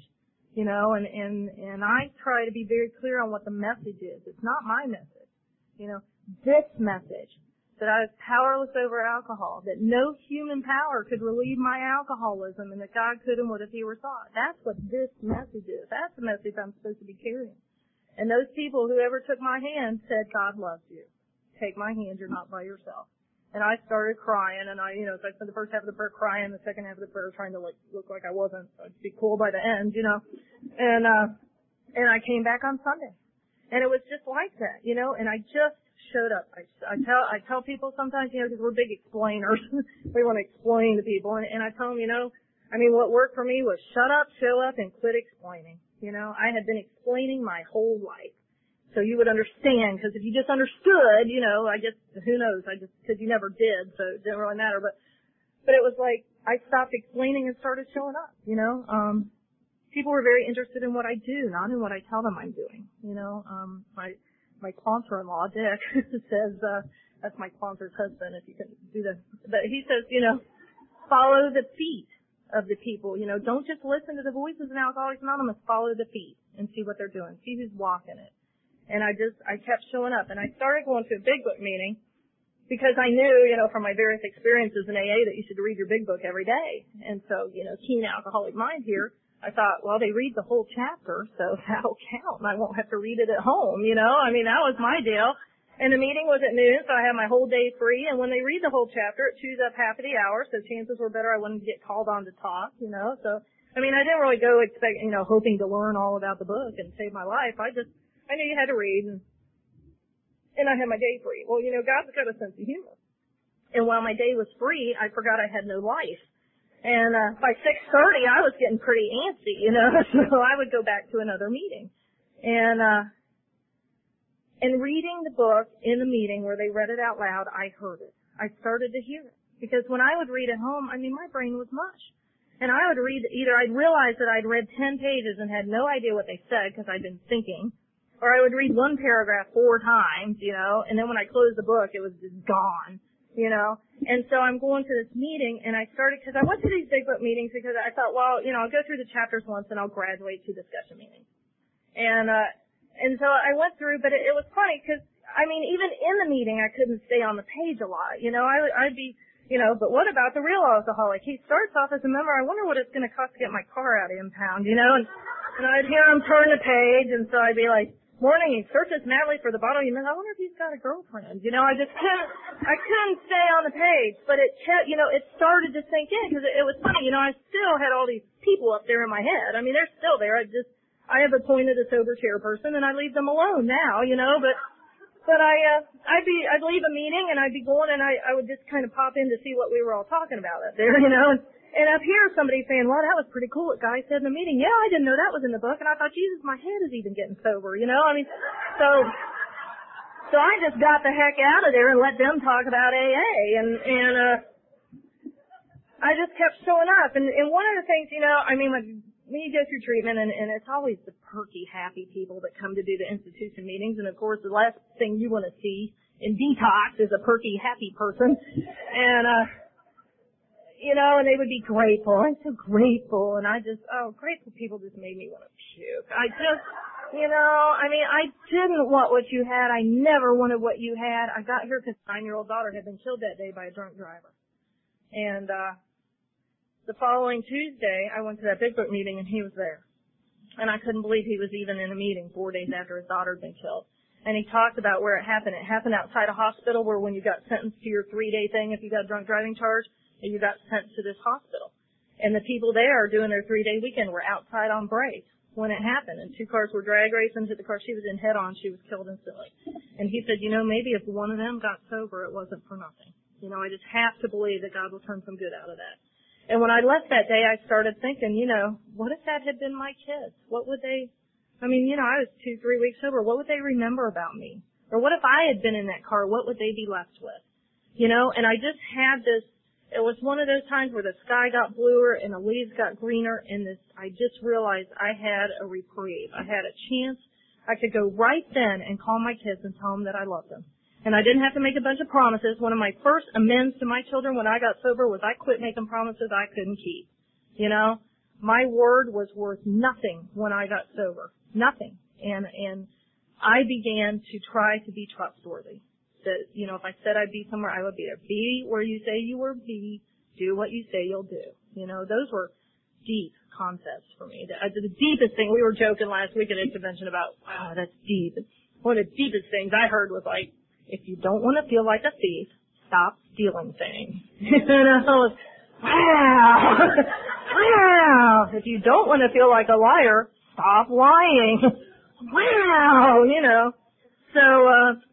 You know, and, and, and I try to be very clear on what the message is. It's not my message. You know, this message that I was powerless over alcohol, that no human power could relieve my alcoholism, and that God could and would if He were sought. That's what this message is. That's the message I'm supposed to be carrying. And those people, whoever took my hand, said, God loves you. Take my hand, you're not by yourself. And I started crying, and I, you know, so I spent the first half of the prayer crying, the second half of the prayer trying to like look like I wasn't, I'd be cool by the end, you know. And, uh, and I came back on Sunday. And it was just like that, you know, and I just showed up. I, I tell I tell people sometimes, you know, because we're big explainers, we want to explain to people, and, and I tell them, you know, I mean, what worked for me was shut up, show up, and quit explaining. You know, I had been explaining my whole life, so you would understand. Because if you just understood, you know, I just who knows? I just because you never did, so it didn't really matter. But but it was like I stopped explaining and started showing up. You know, um, people were very interested in what I do, not in what I tell them I'm doing. You know, um, my my sponsor-in-law, Dick, says, uh, that's my sponsor's husband, if you can do that. But he says, you know, follow the feet of the people. You know, don't just listen to the voices in Alcoholics Anonymous. Follow the feet and see what they're doing. See who's walking it. And I just, I kept showing up. And I started going to a Big Book meeting because I knew, you know, from my various experiences in AA that you should read your Big Book every day. And so, you know, keen alcoholic mind here I thought, well, they read the whole chapter, so that'll count, and I won't have to read it at home, you know? I mean, that was my deal. And the meeting was at noon, so I had my whole day free, and when they read the whole chapter, it chews up half of the hour, so chances were better I wouldn't get called on to talk, you know? So, I mean, I didn't really go expect, you know, hoping to learn all about the book and save my life. I just, I knew you had to read, and, and I had my day free. Well, you know, God's got a sense of humor. And while my day was free, I forgot I had no life. And uh, by 6:30, I was getting pretty antsy, you know. So I would go back to another meeting, and uh, and reading the book in the meeting where they read it out loud, I heard it. I started to hear it because when I would read at home, I mean, my brain was mush. And I would read either I'd realize that I'd read 10 pages and had no idea what they said because I'd been thinking, or I would read one paragraph four times, you know, and then when I closed the book, it was just gone you know. And so I'm going to this meeting, and I started because I went to these big book meetings because I thought, well, you know, I'll go through the chapters once, and I'll graduate to discussion meetings. And uh, and so I went through, but it, it was funny because I mean, even in the meeting, I couldn't stay on the page a lot. You know, I I'd be you know, but what about the real alcoholic? He starts off as a member. I wonder what it's going to cost to get my car out of impound, you know, and, and I'd hear him turn the page, and so I'd be like, morning he searches madly for the bottle. You know, I wonder if he's got a girlfriend. You know, I just couldn't, I couldn't stay on the page, but it kept, you know, it started to sink in because it, it was funny. You know, I still had all these people up there in my head. I mean, they're still there. I just, I have appointed a sober chairperson and I leave them alone now, you know, but, but I, uh, I'd be, I'd leave a meeting and I'd be going and I, I would just kind of pop in to see what we were all talking about up there, you know, and, and up here, somebody saying, well, that was pretty cool what Guy said in the meeting. Yeah, I didn't know that was in the book. And I thought, Jesus, my head is even getting sober, you know? I mean, so, so I just got the heck out of there and let them talk about AA. And, and, uh, I just kept showing up. And, and one of the things, you know, I mean, when, when you go through treatment and, and it's always the perky, happy people that come to do the institution meetings. And of course, the last thing you want to see in detox is a perky, happy person. And, uh, you know, and they would be grateful. I'm so grateful. And I just, oh, grateful people just made me want to puke. I just, you know, I mean, I didn't want what you had. I never wanted what you had. I got here because nine-year-old daughter had been killed that day by a drunk driver. And, uh, the following Tuesday, I went to that Big Book meeting and he was there. And I couldn't believe he was even in a meeting four days after his daughter had been killed. And he talked about where it happened. It happened outside a hospital where when you got sentenced to your three day thing if you got a drunk driving charge, and you got sent to this hospital. And the people there doing their three day weekend were outside on break when it happened and two cars were drag racing hit the car she was in head on. She was killed instantly. And he said, you know, maybe if one of them got sober, it wasn't for nothing. You know, I just have to believe that God will turn some good out of that. And when I left that day, I started thinking, you know, what if that had been my kids? What would they, I mean, you know, I was two, three weeks sober. What would they remember about me? Or what if I had been in that car? What would they be left with? You know, and I just had this, it was one of those times where the sky got bluer and the leaves got greener and this, I just realized I had a reprieve. I had a chance. I could go right then and call my kids and tell them that I loved them. And I didn't have to make a bunch of promises. One of my first amends to my children when I got sober was I quit making promises I couldn't keep. You know, my word was worth nothing when I got sober. Nothing. And, and I began to try to be trustworthy. That, you know, if I said I'd be somewhere, I would be there. Be where you say you will be. Do what you say you'll do. You know, those were deep concepts for me. The, the deepest thing, we were joking last week at Intervention about, wow, that's deep. One of the deepest things I heard was like, if you don't want to feel like a thief, stop stealing things. and I was, wow, wow. If you don't want to feel like a liar, stop lying. wow, you know. So, uh,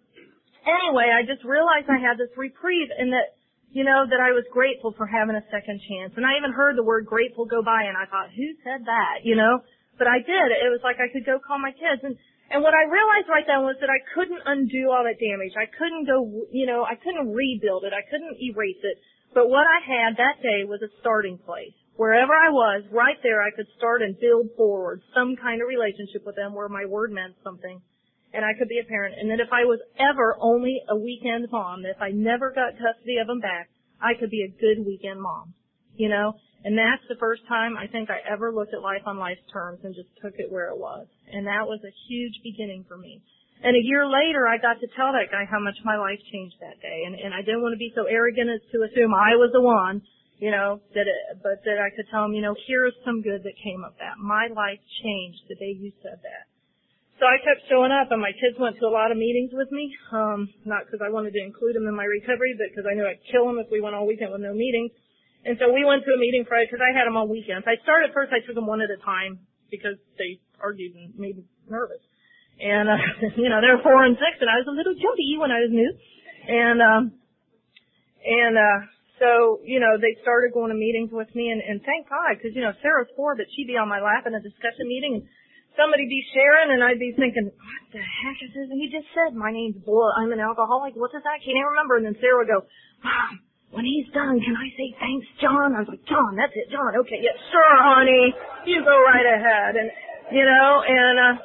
anyway, I just realized I had this reprieve and that, you know, that I was grateful for having a second chance. And I even heard the word grateful go by and I thought, who said that, you know? But I did. It was like I could go call my kids and and what I realized right then was that I couldn't undo all that damage. I couldn't go, you know, I couldn't rebuild it. I couldn't erase it. But what I had that day was a starting place. Wherever I was, right there, I could start and build forward some kind of relationship with them where my word meant something and I could be a parent. And that if I was ever only a weekend mom, if I never got custody of them back, I could be a good weekend mom. You know? And that's the first time I think I ever looked at life on life's terms and just took it where it was. And that was a huge beginning for me. And a year later, I got to tell that guy how much my life changed that day. And, and I didn't want to be so arrogant as to assume I was the one, you know, that it, but that I could tell him, you know, here's some good that came of that. My life changed the day you said that. So I kept showing up, and my kids went to a lot of meetings with me. Um, not because I wanted to include them in my recovery, but because I knew I'd kill them if we went all weekend with no meetings. And so we went to a meeting Friday because I had them on weekends. I started first. I took them one at a time because they argued and made me nervous. And uh, you know they were four and six, and I was a little jumpy when I was new. And um, and uh, so you know they started going to meetings with me, and, and thank God because you know Sarah's four, but she'd be on my lap in a discussion meeting. And, Somebody be sharing and I'd be thinking, what the heck is this? And he just said, my name's Bull. I'm an alcoholic. What does that? Can't remember. And then Sarah would go, Mom, when he's done, can I say thanks, John? I was like, John, that's it, John. Okay, yeah, sure, honey. You go right ahead. And, you know, and, uh,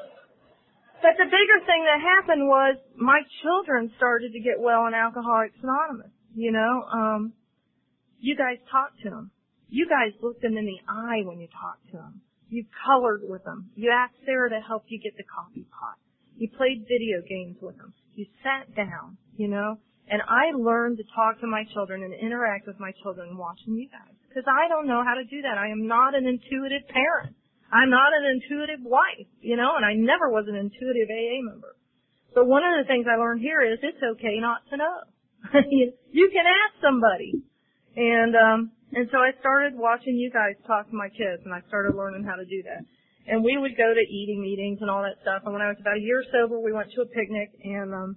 but the bigger thing that happened was my children started to get well in Alcoholics Anonymous. You know, um, you guys talked to them. You guys looked them in the eye when you talked to them. You colored with them. You asked Sarah to help you get the coffee pot. You played video games with them. You sat down, you know. And I learned to talk to my children and interact with my children watching you guys. Because I don't know how to do that. I am not an intuitive parent. I'm not an intuitive wife, you know, and I never was an intuitive AA member. But one of the things I learned here is it's okay not to know. you can ask somebody. And, um, and so I started watching you guys talk to my kids and I started learning how to do that. And we would go to eating meetings and all that stuff. And when I was about a year sober, we went to a picnic and, um,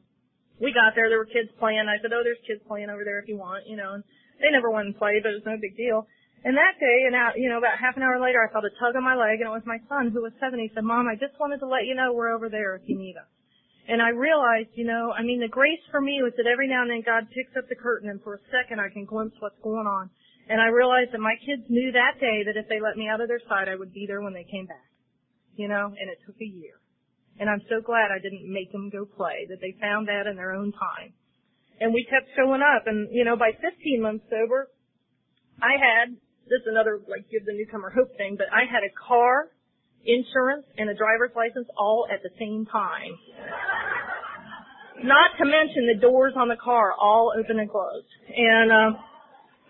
we got there, there were kids playing. I said, oh, there's kids playing over there if you want, you know, and they never went and played, but it was no big deal. And that day, and out, you know, about half an hour later, I felt a tug on my leg, and it was my son who was seven. He said, Mom, I just wanted to let you know we're over there if you need us. And I realized, you know, I mean, the grace for me was that every now and then God picks up the curtain, and for a second I can glimpse what's going on. And I realized that my kids knew that day that if they let me out of their sight, I would be there when they came back. You know, and it took a year. And I'm so glad I didn't make them go play, that they found that in their own time and we kept showing up. And you know, by 15 months sober, I had this is another like give the newcomer hope thing, but I had a car, insurance, and a driver's license all at the same time. Not to mention the doors on the car all open and closed. And uh,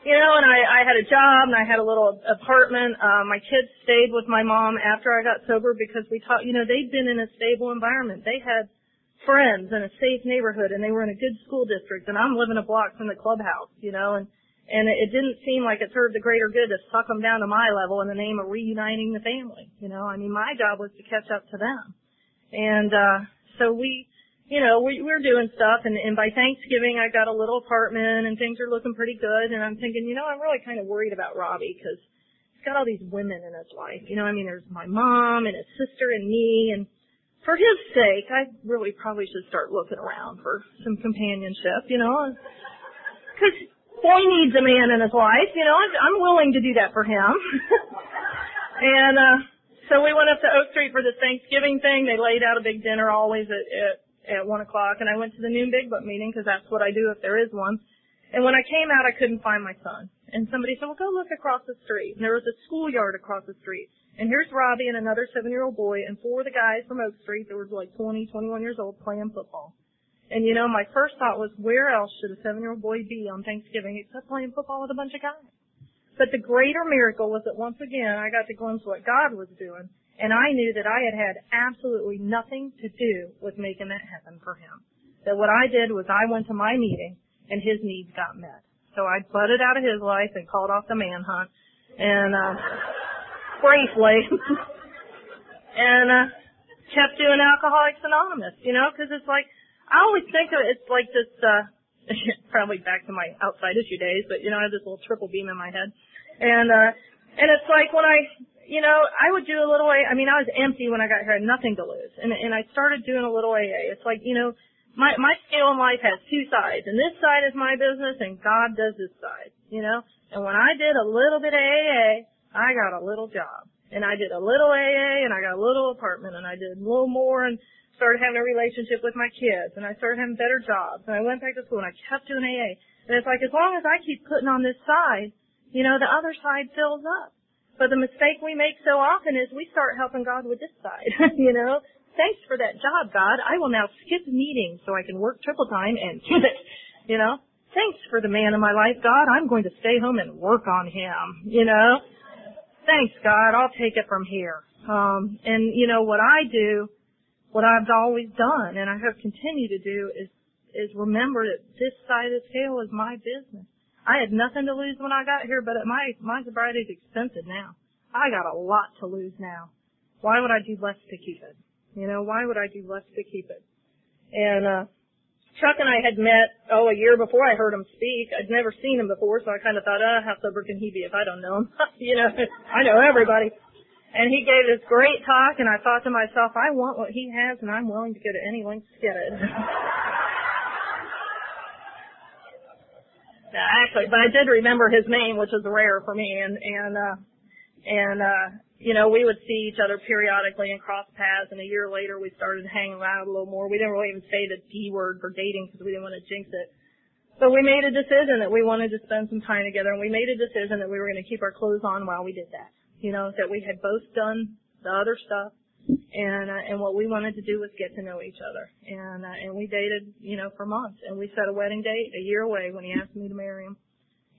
you know, and I, I had a job and I had a little apartment. Uh, my kids stayed with my mom after I got sober because we taught, you know, they'd been in a stable environment. They had friends in a safe neighborhood and they were in a good school district and I'm living a block from the clubhouse, you know, and And it, didn't seem like it served the greater good to suck them down to my level in the name of reuniting the family. You know, I mean, my job was to catch up to them. And, uh, so we, you know, we, we were doing stuff and, and by Thanksgiving I got a little apartment and things are looking pretty good and I'm thinking, you know, I'm really kind of worried about Robbie because he's got all these women in his life. You know, I mean, there's my mom and his sister and me and for his sake, I really probably should start looking around for some companionship, you know, because boy needs a man in his life, you know, I'm willing to do that for him. and, uh, so we went up to Oak Street for this Thanksgiving thing. They laid out a big dinner always at, at at one o'clock, and I went to the noon big book meeting because that's what I do if there is one. And when I came out, I couldn't find my son. And somebody said, "Well, go look across the street." And there was a schoolyard across the street. And here's Robbie and another seven-year-old boy and four of the guys from Oak Street that were like 20, 21 years old playing football. And you know, my first thought was, where else should a seven-year-old boy be on Thanksgiving except playing football with a bunch of guys? But the greater miracle was that once again I got to glimpse what God was doing and I knew that I had had absolutely nothing to do with making that happen for him. That what I did was I went to my meeting and his needs got met. So I butted out of his life and called off the manhunt and, uh, briefly, and, uh, kept doing Alcoholics Anonymous, you know, cause it's like, I always think of it, it's like this, uh, probably back to my outside issue days, but you know, I have this little triple beam in my head. And, uh, and it's like when I you know, I would do a little A. I mean, I was empty when I got here, I had nothing to lose, and and I started doing a little AA. It's like, you know, my my scale in life has two sides, and this side is my business, and God does this side, you know. And when I did a little bit of AA, I got a little job, and I did a little AA, and I got a little apartment, and I did a little more, and started having a relationship with my kids, and I started having better jobs, and I went back to school, and I kept doing AA. And it's like as long as I keep putting on this side, you know, the other side fills up. But the mistake we make so often is we start helping God with this side, you know. Thanks for that job, God. I will now skip meetings so I can work triple time and do it, you know. Thanks for the man in my life, God. I'm going to stay home and work on him, you know. Thanks, God. I'll take it from here. Um, and you know what I do, what I've always done, and I have continued to do is is remember that this side of the scale is my business. I had nothing to lose when I got here, but my my sobriety is expensive now. I got a lot to lose now. Why would I do less to keep it? You know, why would I do less to keep it? And uh Chuck and I had met oh a year before I heard him speak. I'd never seen him before, so I kind of thought, uh, how sober can he be if I don't know him? you know, I know everybody. And he gave this great talk, and I thought to myself, I want what he has, and I'm willing to go to any lengths to get it. actually, but I did remember his name, which is rare for me, and and uh, and uh, you know we would see each other periodically and cross paths. And a year later, we started hanging around a little more. We didn't really even say the D word for dating because we didn't want to jinx it. But we made a decision that we wanted to spend some time together, and we made a decision that we were going to keep our clothes on while we did that. You know, that we had both done the other stuff, and uh, and what we wanted to do was get to know each other. And uh, and we dated you know for months. And we set a wedding date a year away when he asked me to marry him.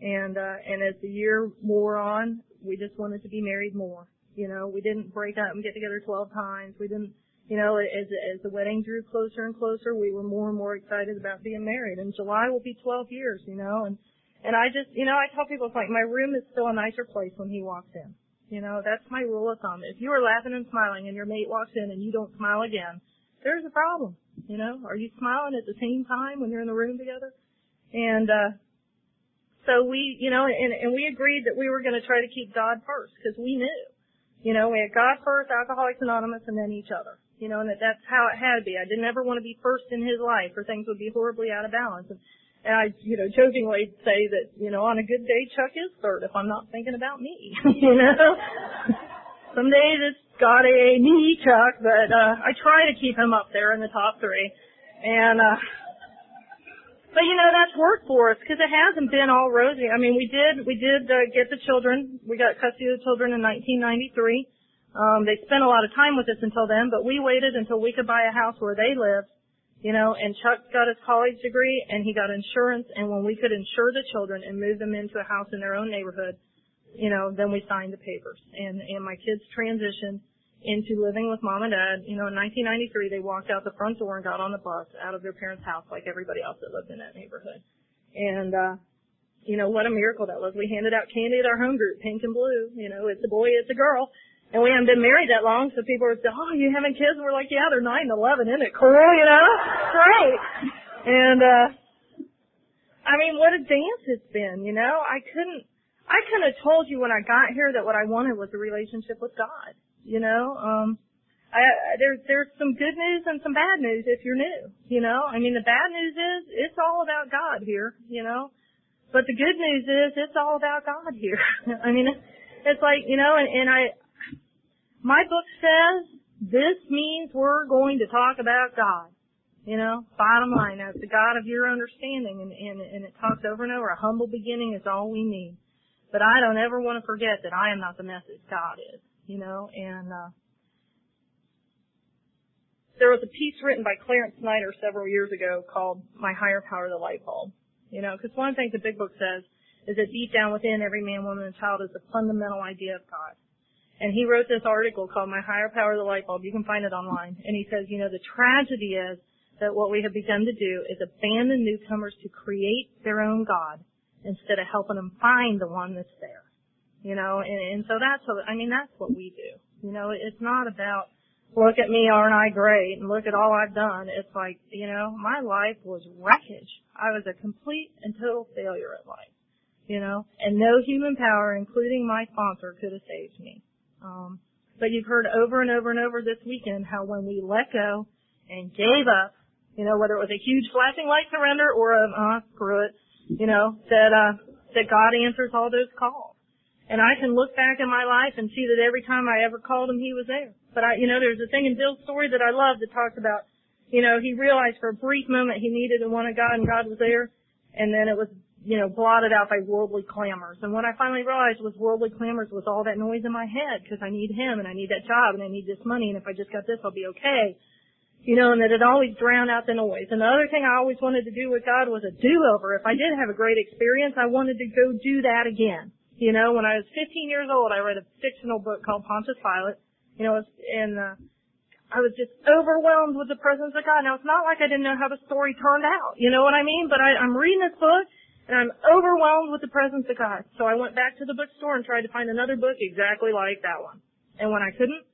And uh and as the year wore on we just wanted to be married more. You know we didn't break up and get together 12 times. We didn't you know as as the wedding drew closer and closer we were more and more excited about being married. And July will be 12 years you know and and I just you know I tell people it's like my room is still a nicer place when he walks in you know, that's my rule of thumb. If you are laughing and smiling and your mate walks in and you don't smile again, there's a problem. You know, are you smiling at the same time when you're in the room together? And, uh, so we, you know, and, and we agreed that we were going to try to keep God first because we knew, you know, we had God first, Alcoholics Anonymous, and then each other. You know, and that that's how it had to be. I didn't ever want to be first in his life or things would be horribly out of balance. And and I, you know, jokingly say that, you know, on a good day, Chuck is third if I'm not thinking about me, you know. Some days it's got a me, Chuck, but, uh, I try to keep him up there in the top three. And, uh, but you know, that's worked for us because it hasn't been all rosy. I mean, we did, we did, uh, get the children. We got custody of the children in 1993. Um, they spent a lot of time with us until then, but we waited until we could buy a house where they lived you know, and Chuck got his college degree and he got insurance and when we could insure the children and move them into a house in their own neighborhood, you know, then we signed the papers. And, and my kids transitioned into living with mom and dad. You know, in 1993 they walked out the front door and got on the bus out of their parents' house like everybody else that lived in that neighborhood. And, uh, you know, what a miracle that was. We handed out candy at our home group, pink and blue. You know, it's a boy, it's a girl. And we haven't been married that long, so people are saying, oh, you having kids? And we're like, yeah, they're 9 and 11. Isn't it cool, you know? Great. And, uh, I mean, what a dance it's been, you know? I couldn't, I couldn't have told you when I got here that what I wanted was a relationship with God, you know? Um, I, there's, there's some good news and some bad news if you're new, you know? I mean, the bad news is it's all about God here, you know? But the good news is it's all about God here. I mean, it's like, you know, and, and I, my book says this means we're going to talk about God. You know, bottom line, as the God of your understanding, and, and, and it talks over and over, a humble beginning is all we need. But I don't ever want to forget that I am not the message God is, you know, and, uh, there was a piece written by Clarence Snyder several years ago called My Higher Power, the Light Bulb. You know, because one of the things the big book says is that deep down within every man, woman, and child is the fundamental idea of God. And he wrote this article called My Higher Power, of the Light Bulb. You can find it online. And he says, you know, the tragedy is that what we have begun to do is abandon newcomers to create their own God instead of helping them find the one that's there. You know, and, and so that's what, I mean, that's what we do. You know, it's not about, look at me, aren't I great, and look at all I've done. It's like, you know, my life was wreckage. I was a complete and total failure at life. You know, and no human power, including my sponsor, could have saved me. Um, but you've heard over and over and over this weekend how when we let go and gave up, you know, whether it was a huge flashing light surrender or a, uh, screw it, you know, that, uh, that God answers all those calls. And I can look back in my life and see that every time I ever called him, he was there. But I, you know, there's a thing in Bill's story that I love that talks about, you know, he realized for a brief moment he needed and wanted God and God was there. And then it was you know, blotted out by worldly clamors. And what I finally realized was worldly clamors was all that noise in my head because I need him and I need that job and I need this money and if I just got this I'll be okay. You know, and that it always drowned out the noise. And the other thing I always wanted to do with God was a do-over. If I did have a great experience, I wanted to go do that again. You know, when I was 15 years old, I read a fictional book called Pontius Pilate. You know, and uh, I was just overwhelmed with the presence of God. Now it's not like I didn't know how the story turned out. You know what I mean? But I, I'm reading this book and I'm overwhelmed with the presence of God. So I went back to the bookstore and tried to find another book exactly like that one. And when I couldn't,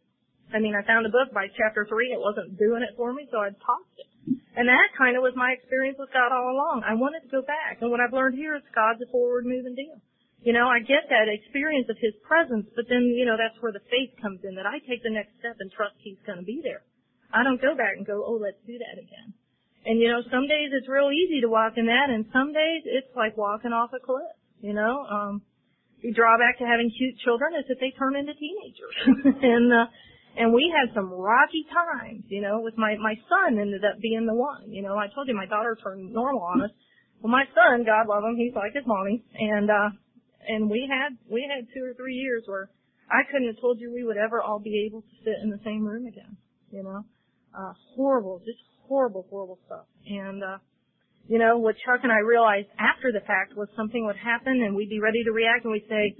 I mean, I found a book by chapter three. It wasn't doing it for me, so I tossed it. And that kind of was my experience with God all along. I wanted to go back. And what I've learned here is God's a forward moving deal. You know, I get that experience of His presence, but then, you know, that's where the faith comes in, that I take the next step and trust He's going to be there. I don't go back and go, oh, let's do that again. And you know, some days it's real easy to walk in that, and some days it's like walking off a cliff. You know, um, the drawback to having cute children is that they turn into teenagers, and uh, and we had some rocky times. You know, with my my son ended up being the one. You know, I told you my daughter turned normal on us. Well, my son, God love him, he's like his mommy, and uh, and we had we had two or three years where I couldn't have told you we would ever all be able to sit in the same room again. You know, uh, horrible, just horrible, horrible stuff. And, uh, you know, what Chuck and I realized after the fact was something would happen and we'd be ready to react and we'd say,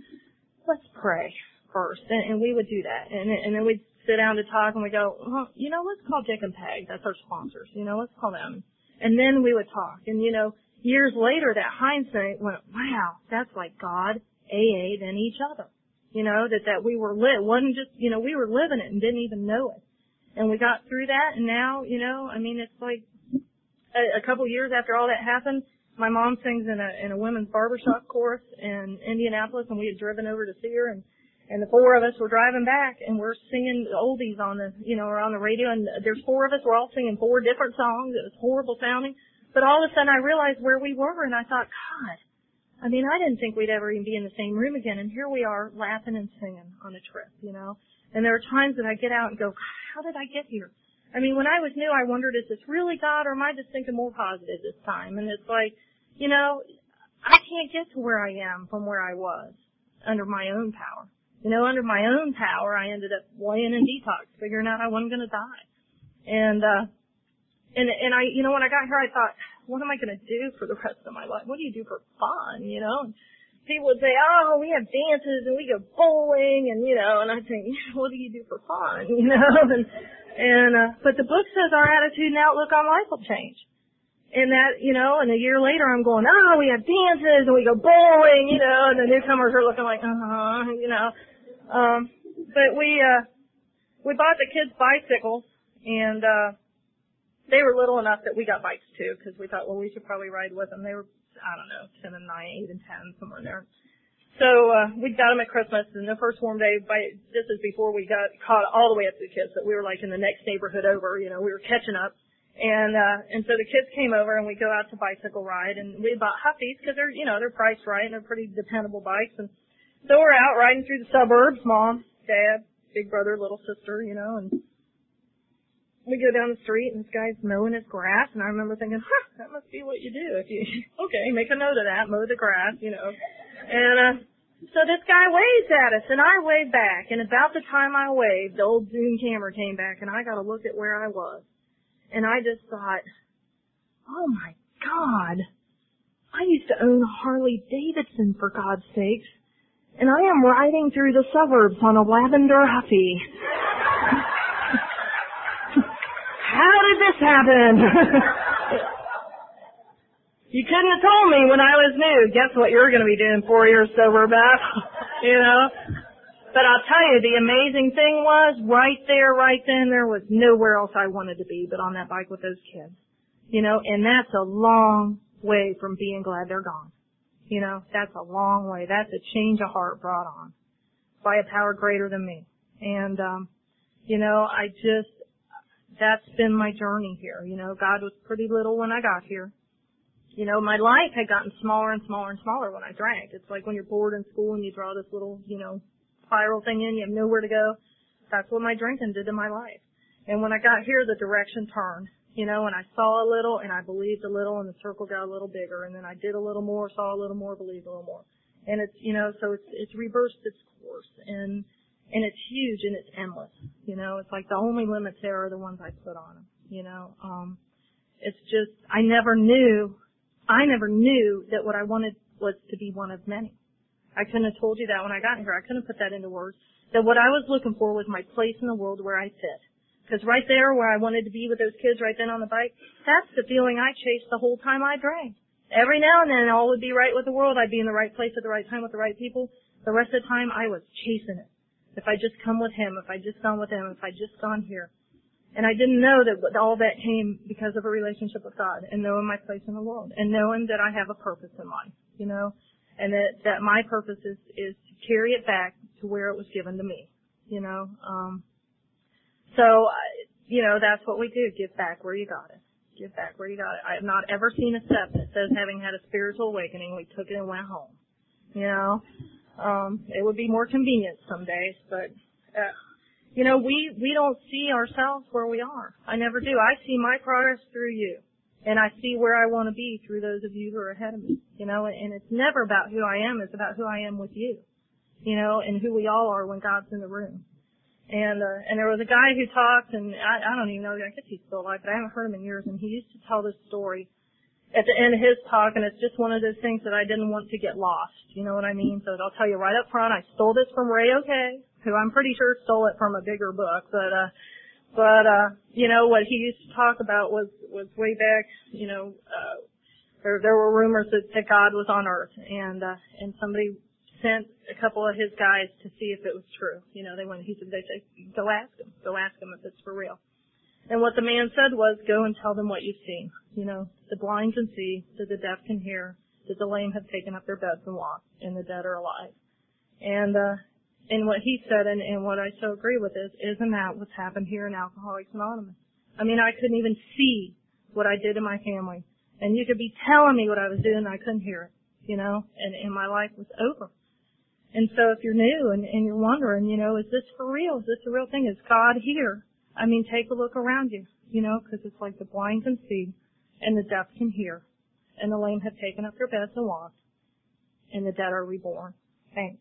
let's pray first. And, and we would do that. And, and then we'd sit down to talk and we go, well, you know, let's call Dick and Peg. That's our sponsors. You know, let's call them. And then we would talk. And, you know, years later, that hindsight went, wow, that's like God, AA, then each other. You know, that, that we were lit. wasn't just, you know, we were living it and didn't even know it and we got through that and now, you know, I mean, it's like a, a couple years after all that happened, my mom sings in a, in a women's barbershop chorus in Indianapolis and we had driven over to see her and, and the four of us were driving back and we're singing oldies on the, you know, or on the radio and there's four of us, we're all singing four different songs. It was horrible sounding. But all of a sudden I realized where we were and I thought, God, I mean, I didn't think we'd ever even be in the same room again and here we are laughing and singing on a trip, you know. And there are times that I get out and go, how did I get here? I mean, when I was new, I wondered, is this really God or am I just thinking more positive this time? And it's like, you know, I can't get to where I am from where I was under my own power. You know, under my own power, I ended up laying in detox, figuring out I wasn't going to die. And, uh, and, and I, you know, when I got here, I thought, what am I going to do for the rest of my life? What do you do for fun, you know? People would say, oh, we have dances and we go bowling and, you know, and I think, what do you do for fun, you know? And, and, uh, but the book says our attitude and outlook on life will change. And that, you know, and a year later I'm going, oh, we have dances and we go bowling, you know, and the newcomers are looking like, uh-huh, you know. Um, but we, uh, we bought the kids bicycles and, uh, they were little enough that we got bikes too because we thought, well, we should probably ride with them. They were, I don't know, 10 and 9, 8 and 10, somewhere there. So, uh, we got them at Christmas and the first warm day, by, this is before we got caught all the way up to the kids that we were like in the next neighborhood over, you know, we were catching up. And, uh, and so the kids came over and we go out to bicycle ride and we bought Huffies because they're, you know, they're priced right and they're pretty dependable bikes. And so we're out riding through the suburbs, mom, dad, big brother, little sister, you know, and we go down the street and this guy's mowing his grass and I remember thinking, huh, that must be what you do if you, okay, make a note of that, mow the grass, you know. And, uh, so this guy waves at us and I wave back and about the time I waved, the old zoom camera came back and I got to look at where I was. And I just thought, oh my God, I used to own a Harley Davidson for God's sakes, and I am riding through the suburbs on a lavender huffy. How did this happen? you couldn't have told me when I was new. Guess what you're going to be doing four years sober, Beth? you know? But I'll tell you, the amazing thing was, right there, right then, there was nowhere else I wanted to be but on that bike with those kids. You know, and that's a long way from being glad they're gone. You know, that's a long way. That's a change of heart brought on by a power greater than me. And, um, you know, I just, that's been my journey here. You know, God was pretty little when I got here. You know, my life had gotten smaller and smaller and smaller when I drank. It's like when you're bored in school and you draw this little, you know, spiral thing in, you have nowhere to go. That's what my drinking did to my life. And when I got here, the direction turned, you know, and I saw a little and I believed a little and the circle got a little bigger and then I did a little more, saw a little more, believed a little more. And it's, you know, so it's, it's reversed its course and, and it's huge and it's endless. You know, it's like the only limits there are the ones I put on them, you know, um, it's just, I never knew, I never knew that what I wanted was to be one of many. I couldn't have told you that when I got here. I couldn't put that into words. That what I was looking for was my place in the world where I fit. Because right there where I wanted to be with those kids right then on the bike, that's the feeling I chased the whole time I drank. Every now and then all would be right with the world. I'd be in the right place at the right time with the right people. The rest of the time I was chasing it. If I just come with him, if I just gone with him, if I just gone here. And I didn't know that all that came because of a relationship with God and knowing my place in the world and knowing that I have a purpose in life, you know and that that my purpose is is to carry it back to where it was given to me. You know, um, so you know that's what we do: give back where you got it. Give back where you got it. I have not ever seen a step that says having had a spiritual awakening, we took it and went home. You know, um, it would be more convenient some days, but. Uh, you know, we, we don't see ourselves where we are. I never do. I see my progress through you and I see where I want to be through those of you who are ahead of me, you know, and it's never about who I am, it's about who I am with you, you know, and who we all are when God's in the room. And, uh, and there was a guy who talked, and I, I don't even know, I guess he's still alive, but I haven't heard him in years, and he used to tell this story at the end of his talk, and it's just one of those things that I didn't want to get lost, you know what I mean? So I'll tell you right up front, I stole this from Ray Oke, who I'm pretty sure stole it from a bigger book, but, uh, but uh, you know what he used to talk about was was way back. You know, uh, there there were rumors that, that God was on Earth, and uh, and somebody sent a couple of his guys to see if it was true. You know, they went. He said they said go ask him, go ask him if it's for real. And what the man said was, go and tell them what you've seen. You know, the blind can see, that the deaf can hear, that the lame have taken up their beds and walked, and the dead are alive. And uh, and what he said and, and what I so agree with is, isn't that what's happened here in Alcoholics Anonymous? I mean, I couldn't even see what I did in my family. And you could be telling me what I was doing and I couldn't hear it, you know, and, and my life was over. And so if you're new and, and you're wondering, you know, is this for real? Is this a real thing? Is God here? I mean, take a look around you, you know, because it's like the blind can see and the deaf can hear and the lame have taken up their beds and walked and the dead are reborn. Thanks.